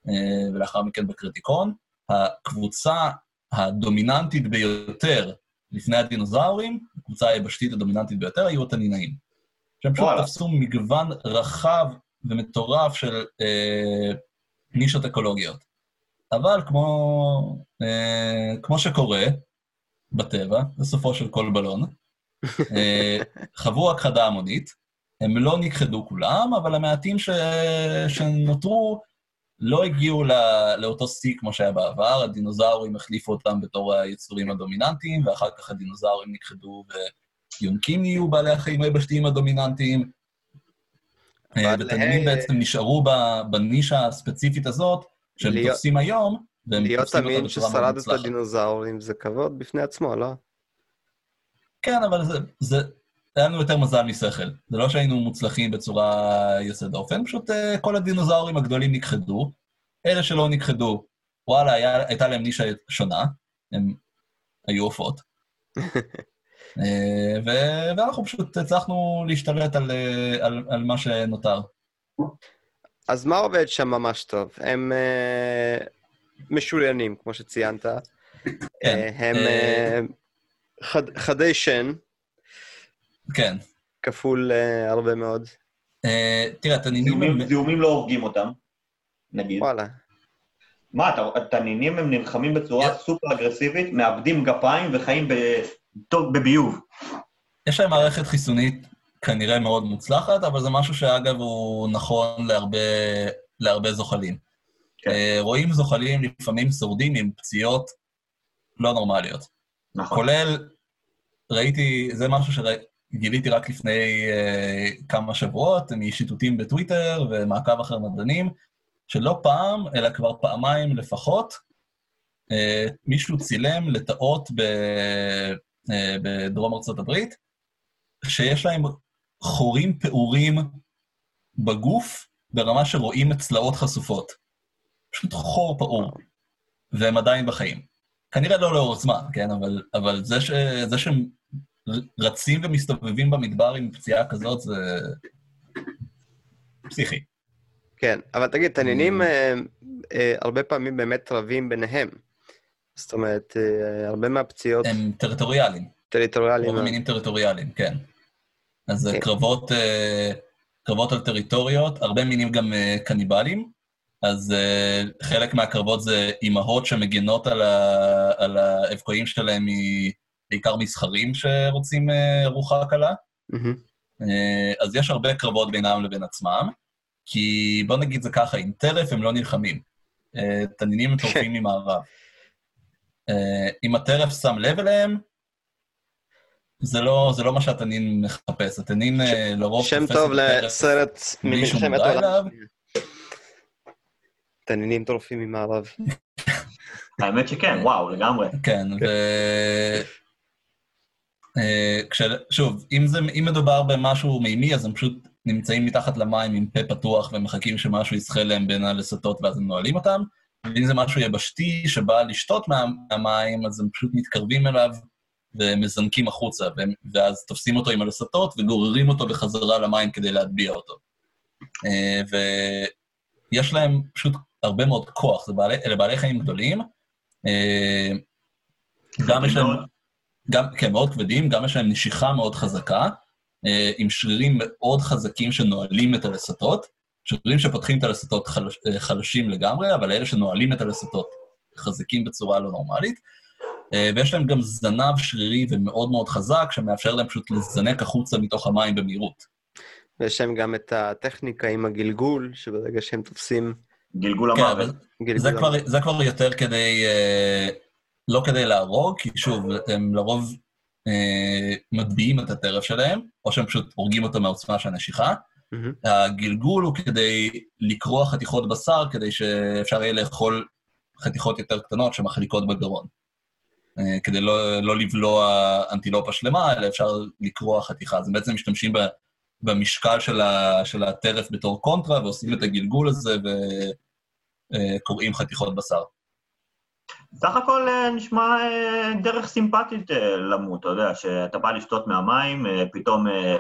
אה, ולאחר מכן בקריטיקון, הקבוצה הדומיננטית ביותר לפני הדינוזאורים, הקבוצה היבשתית הדומיננטית ביותר, היו התנינאים. שהם פשוט תפסו מגוון רחב ומטורף של אה, נישות אקולוגיות. אבל כמו, אה, כמו שקורה בטבע, בסופו של כל בלון, חוו הכחדה המונית, הם לא נכחדו כולם, אבל המעטים ש... שנותרו לא הגיעו לא... לאותו שיא כמו שהיה בעבר, הדינוזאורים החליפו אותם בתור היצורים הדומיננטיים, ואחר כך הדינוזאורים נכחדו ויונקים נהיו בעלי החיים היבשתיים הדומיננטיים. אה, ותנינים בעצם נשארו בנישה הספציפית הזאת, שהם להיות... תופסים היום, והם תופסים אותה בצורה מאוד מוצלחת. להיות אמין ששרדת דינוזאורים זה כבוד בפני עצמו, לא? כן, אבל זה, זה, היה לנו יותר מזל משכל. זה לא שהיינו מוצלחים בצורה יוצאת דופן, פשוט uh, כל הדינוזאורים הגדולים נכחדו. אלה שלא נכחדו, וואלה, היה, הייתה להם נישה שונה, הם היו עופות. uh, ו- ואנחנו פשוט הצלחנו להשתלט על, uh, על, על מה שנותר. אז מה עובד שם ממש טוב? הם uh, משוריינים, כמו שציינת. כן. Uh, הם... Uh, חד, חדי שן. כן. כפול uh, הרבה מאוד. Uh, תראה, תנינים... זיהומים, זיהומים לא הורגים אותם, נגיד. וואלה. מה, תנינים הם נלחמים בצורה yeah. סופר אגרסיבית, מאבדים גפיים וחיים ב... טוב בביוב. יש להם מערכת חיסונית כנראה מאוד מוצלחת, אבל זה משהו שאגב הוא נכון להרבה, להרבה זוחלים. כן. Uh, רואים זוחלים לפעמים שורדים עם פציעות לא נורמליות. נכון. כולל, ראיתי, זה משהו שגיליתי רק לפני uh, כמה שבועות, משיטוטים בטוויטר ומעקב אחר מדענים, שלא פעם, אלא כבר פעמיים לפחות, uh, מישהו צילם לטאות ב, uh, בדרום ארצות הברית, שיש להם חורים פעורים בגוף ברמה שרואים את צלעות חשופות. פשוט חור פעור, והם עדיין בחיים. כנראה לא לאורך זמן, כן? אבל, אבל זה, ש, זה שהם רצים ומסתובבים במדבר עם פציעה כזאת, זה פסיכי. כן, אבל תגיד, תנינים אה, אה, הרבה פעמים באמת רבים ביניהם. זאת אומרת, אה, הרבה מהפציעות... הם טריטוריאליים. טריטוריאליים. רוב המינים טריטוריאליים, כן. אז כן. קרבות, קרבות על טריטוריות, הרבה מינים גם קניבלים, אז uh, חלק מהקרבות זה אימהות שמגינות על, ה, על האבקועים שלהם בעיקר מסחרים שרוצים uh, רוחה קלה. Mm-hmm. Uh, אז יש הרבה קרבות בינם לבין עצמם, כי בוא נגיד זה ככה, עם טרף הם לא נלחמים. Uh, תנינים הם טורפים ממערב. Uh, אם הטרף שם לב אליהם, זה לא, זה לא מה שהתנין מחפש. התנין ש... לרוב שם טוב לסרט ממלחמת העולם. תנינים טורפים ממערב. האמת שכן, וואו, לגמרי. כן, ו... אה, שוב, אם, זה, אם מדובר במשהו מימי, אז הם פשוט נמצאים מתחת למים עם פה פתוח ומחכים שמשהו יסחה להם בין הלסתות ואז הם נועלים אותם. ואם זה משהו יבשתי שבא לשתות מה, מהמים, אז הם פשוט מתקרבים אליו ומזנקים החוצה, ואז תופסים אותו עם הלסתות וגוררים אותו בחזרה למים כדי להטביע אותו. אה, ויש להם פשוט הרבה מאוד כוח, זה בעלי, אלה בעלי חיים גדולים. אה, גם יש להם, גם, כן, מאוד כבדים, גם יש להם נשיכה מאוד חזקה, אה, עם שרירים מאוד חזקים שנועלים את הלסתות, שרירים שפותחים את הלסתות חלש, חלשים לגמרי, אבל אלה שנועלים את הלסתות חזקים בצורה לא נורמלית. אה, ויש להם גם זנב שרירי ומאוד מאוד חזק, שמאפשר להם פשוט לזנק החוצה מתוך המים במהירות. ויש להם גם את הטכניקה עם הגלגול, שברגע שהם תופסים... גלגול כן, המוות. גלגול זה כבר, זה כבר יותר כדי, אה, לא כדי להרוג, כי שוב, הם לרוב אה, מטביעים את הטרף שלהם, או שהם פשוט הורגים אותו מהעוצמה של הנשיכה. מהמם. הגלגול הוא כדי לקרוע חתיכות בשר, כדי שאפשר יהיה לאכול חתיכות יותר קטנות שמחליקות בגרון. אה, כדי לא, לא לבלוע אנטילופה שלמה, אלא אפשר לקרוע חתיכה. אז הם בעצם משתמשים ב, במשקל של, ה, של הטרף בתור קונטרה, ועושים את הגלגול הזה וקורעים חתיכות בשר. סך הכל אה, נשמע אה, דרך סימפטית אה, למות, אתה יודע, שאתה בא לשתות מהמים, אה, פתאום אה,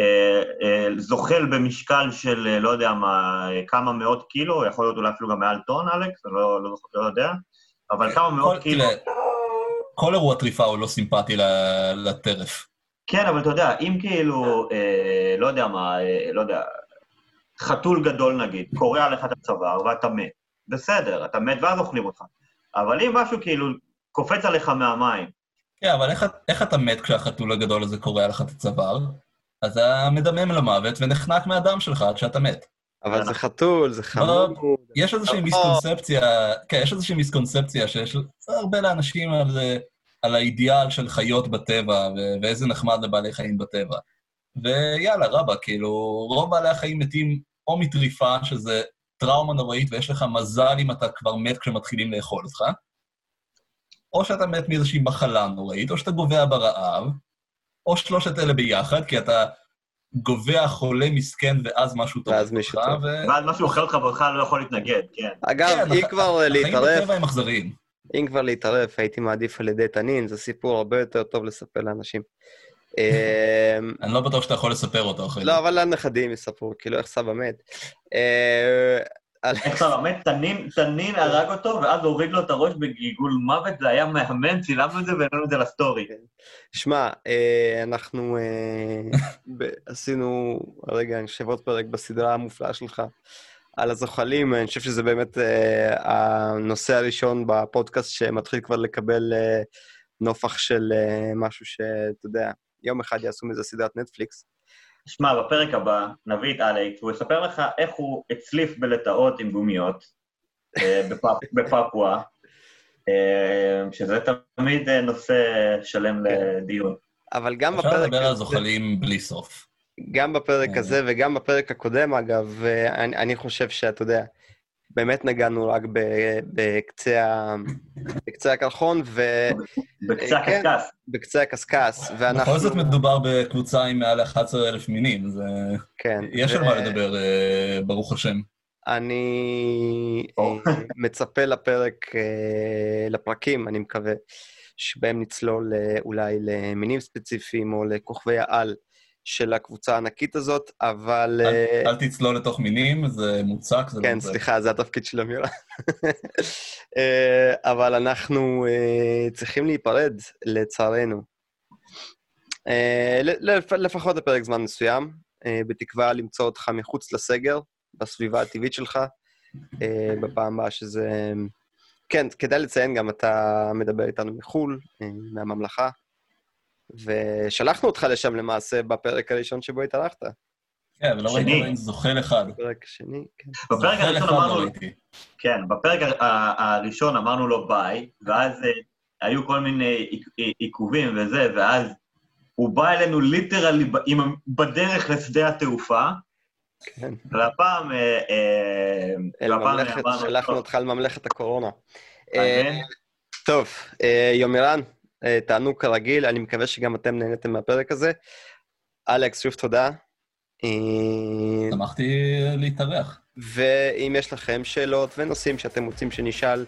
אה, אה, זוחל במשקל של, אה, לא יודע מה, אה, כמה מאות קילו, יכול להיות אולי אפילו גם מעל טון, אלכס, אני לא, לא, לא יודע, אבל כמה מאות קילו. כל אירוע טריפה הוא לא סימפטי לטרף. כן, אבל אתה יודע, אם כאילו, אה, לא יודע מה, אה, לא יודע, חתול גדול נגיד, קורע לך את הצוואר ואתה מת, בסדר, אתה מת ואז אוכלים אותך. אבל אם משהו כאילו קופץ עליך מהמים, כן, אבל איך, איך אתה מת כשהחתול הגדול הזה קורע לך את הצוואר? אז אתה מדמם למוות ונחנק מהדם שלך עד שאתה מת. אבל זה חתול, זה חמוד. יש איזושהי. מיסקונספציה, כן, יש איזושהי מיסקונספציה שיש הרבה לאנשים על, זה- על האידיאל של חיות בטבע, ואיזה נחמד לבעלי חיים בטבע. ויאללה, רבה, כאילו, רוב בעלי החיים מתים או מטריפה, שזה טראומה נוראית, ויש לך מזל אם אתה כבר מת כשמתחילים לאכול אותך, או שאתה מת מאיזושהי מחלה נוראית, או שאתה גובע ברעב, או שלושת אלה ביחד, כי אתה גובע חולה מסכן ואז משהו טוב. ואז מישהו טוב. ו- ואז משהו אוכל אותך ואתה לא יכול להתנגד, כן. אגב, כן, אם הח- כבר החיים להתערף, בטבע הם אכזריים. אם כבר להתערף, הייתי מעדיף על ידי תנין, זה סיפור הרבה יותר טוב לספר לאנשים. אמ, אני לא בטוח שאתה יכול לספר אותו אחרי זה. לא, אבל לנכדים יספרו, כאילו איך סבא מת. על- איך אתה לומד? תנין, תנין הרג אותו, ואז הוריד לו את הראש בגלגול מוות, זה היה מהמם, צילמנו את זה והעלינו את זה לסטורי. שמע, אה, אנחנו אה, ב- עשינו, רגע, אני חושב עוד פרק בסדרה המופלאה שלך על הזוחלים, אני חושב שזה באמת אה, הנושא הראשון בפודקאסט שמתחיל כבר לקבל אה, נופח של אה, משהו שאתה יודע, יום אחד יעשו מזה סדרת נטפליקס. שמע, בפרק הבא נביא את אלכס, והוא יספר לך איך הוא הצליף בלטאות עם גומיות אה, בפפ- בפפואה, אה, שזה תמיד אה, נושא שלם לדיון. אבל גם אפשר בפרק לדבר על הזה, זוחלים בלי סוף. גם בפרק אה. הזה וגם בפרק הקודם, אגב, אני, אני חושב שאתה יודע, באמת נגענו רק בקצה, ה- בקצה הקרחון בקצה כן. הקשקש. ובקצה הקשקש, ואנחנו... בכל זאת מדובר בקבוצה עם מעל 11,000 מינים, אז אה, כן. יש על ו- מה לדבר, אה, ברוך השם. אני. אה, מצפה לפרק, אה, לפרקים, אני מקווה, שבהם נצלול אה, אולי למינים ספציפיים או לכוכבי העל של הקבוצה הענקית הזאת, אבל... אל- אה, אל תצלול לתוך מינים, זה מוצק, זה כן, לא. סליחה, זה התפקיד של אמירה. אה, אבל אנחנו אה, צריכים להיפרד, לצערנו. לפחות לפרק זמן מסוים, בתקווה למצוא אותך מחוץ לסגר, בסביבה הטבעית שלך, בפעם הבאה שזה... כן, כדאי לציין גם, אתה מדבר איתנו מחו"ל, מהממלכה, ושלחנו אותך לשם למעשה בפרק הראשון שבו התארחת. כן, אבל לא. ראיתי עדיין זוחל אחד. בפרק השני, כן. בפרק הראשון אמרנו לא. כן, בפרק הראשון אמרנו לו ביי, ואז אה, היו כל מיני עיק- עיכובים וזה, ואז הוא בא אלינו literally בדרך לשדה התעופה, כן. והפעם... אה, אה, אל ממלכת, שלחנו "טוב, אותך לממלכת הקורונה. מעניין." אה, טוב, אה, יומירן, אה, תענוג כרגיל, אני מקווה שגם אתם נהניתם מהפרק הזה. אלכס, שוב תודה. אה, שמחתי להתארח. ואם יש לכם שאלות ונושאים שאתם רוצים שנשאל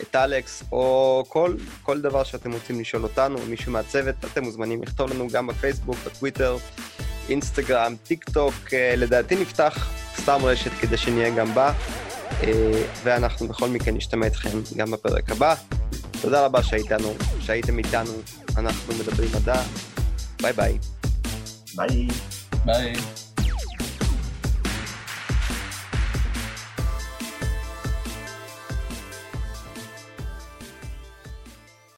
את אלכס, או כל, כל דבר שאתם רוצים לשאול אותנו, או מישהו מהצוות, אתם מוזמנים לכתוב לנו גם בפייסבוק, בטוויטר, אינסטגרם, טיק טוק, אה, לדעתי נפתח סתם רשת כדי שנהיה גם בה, אה, ואנחנו בכל מקרה נשתמע איתכם גם בפרק הבא. תודה רבה שהייתנו, שהייתם איתנו, אנחנו מדברים מדע, ביי ביי. ביי. ביי.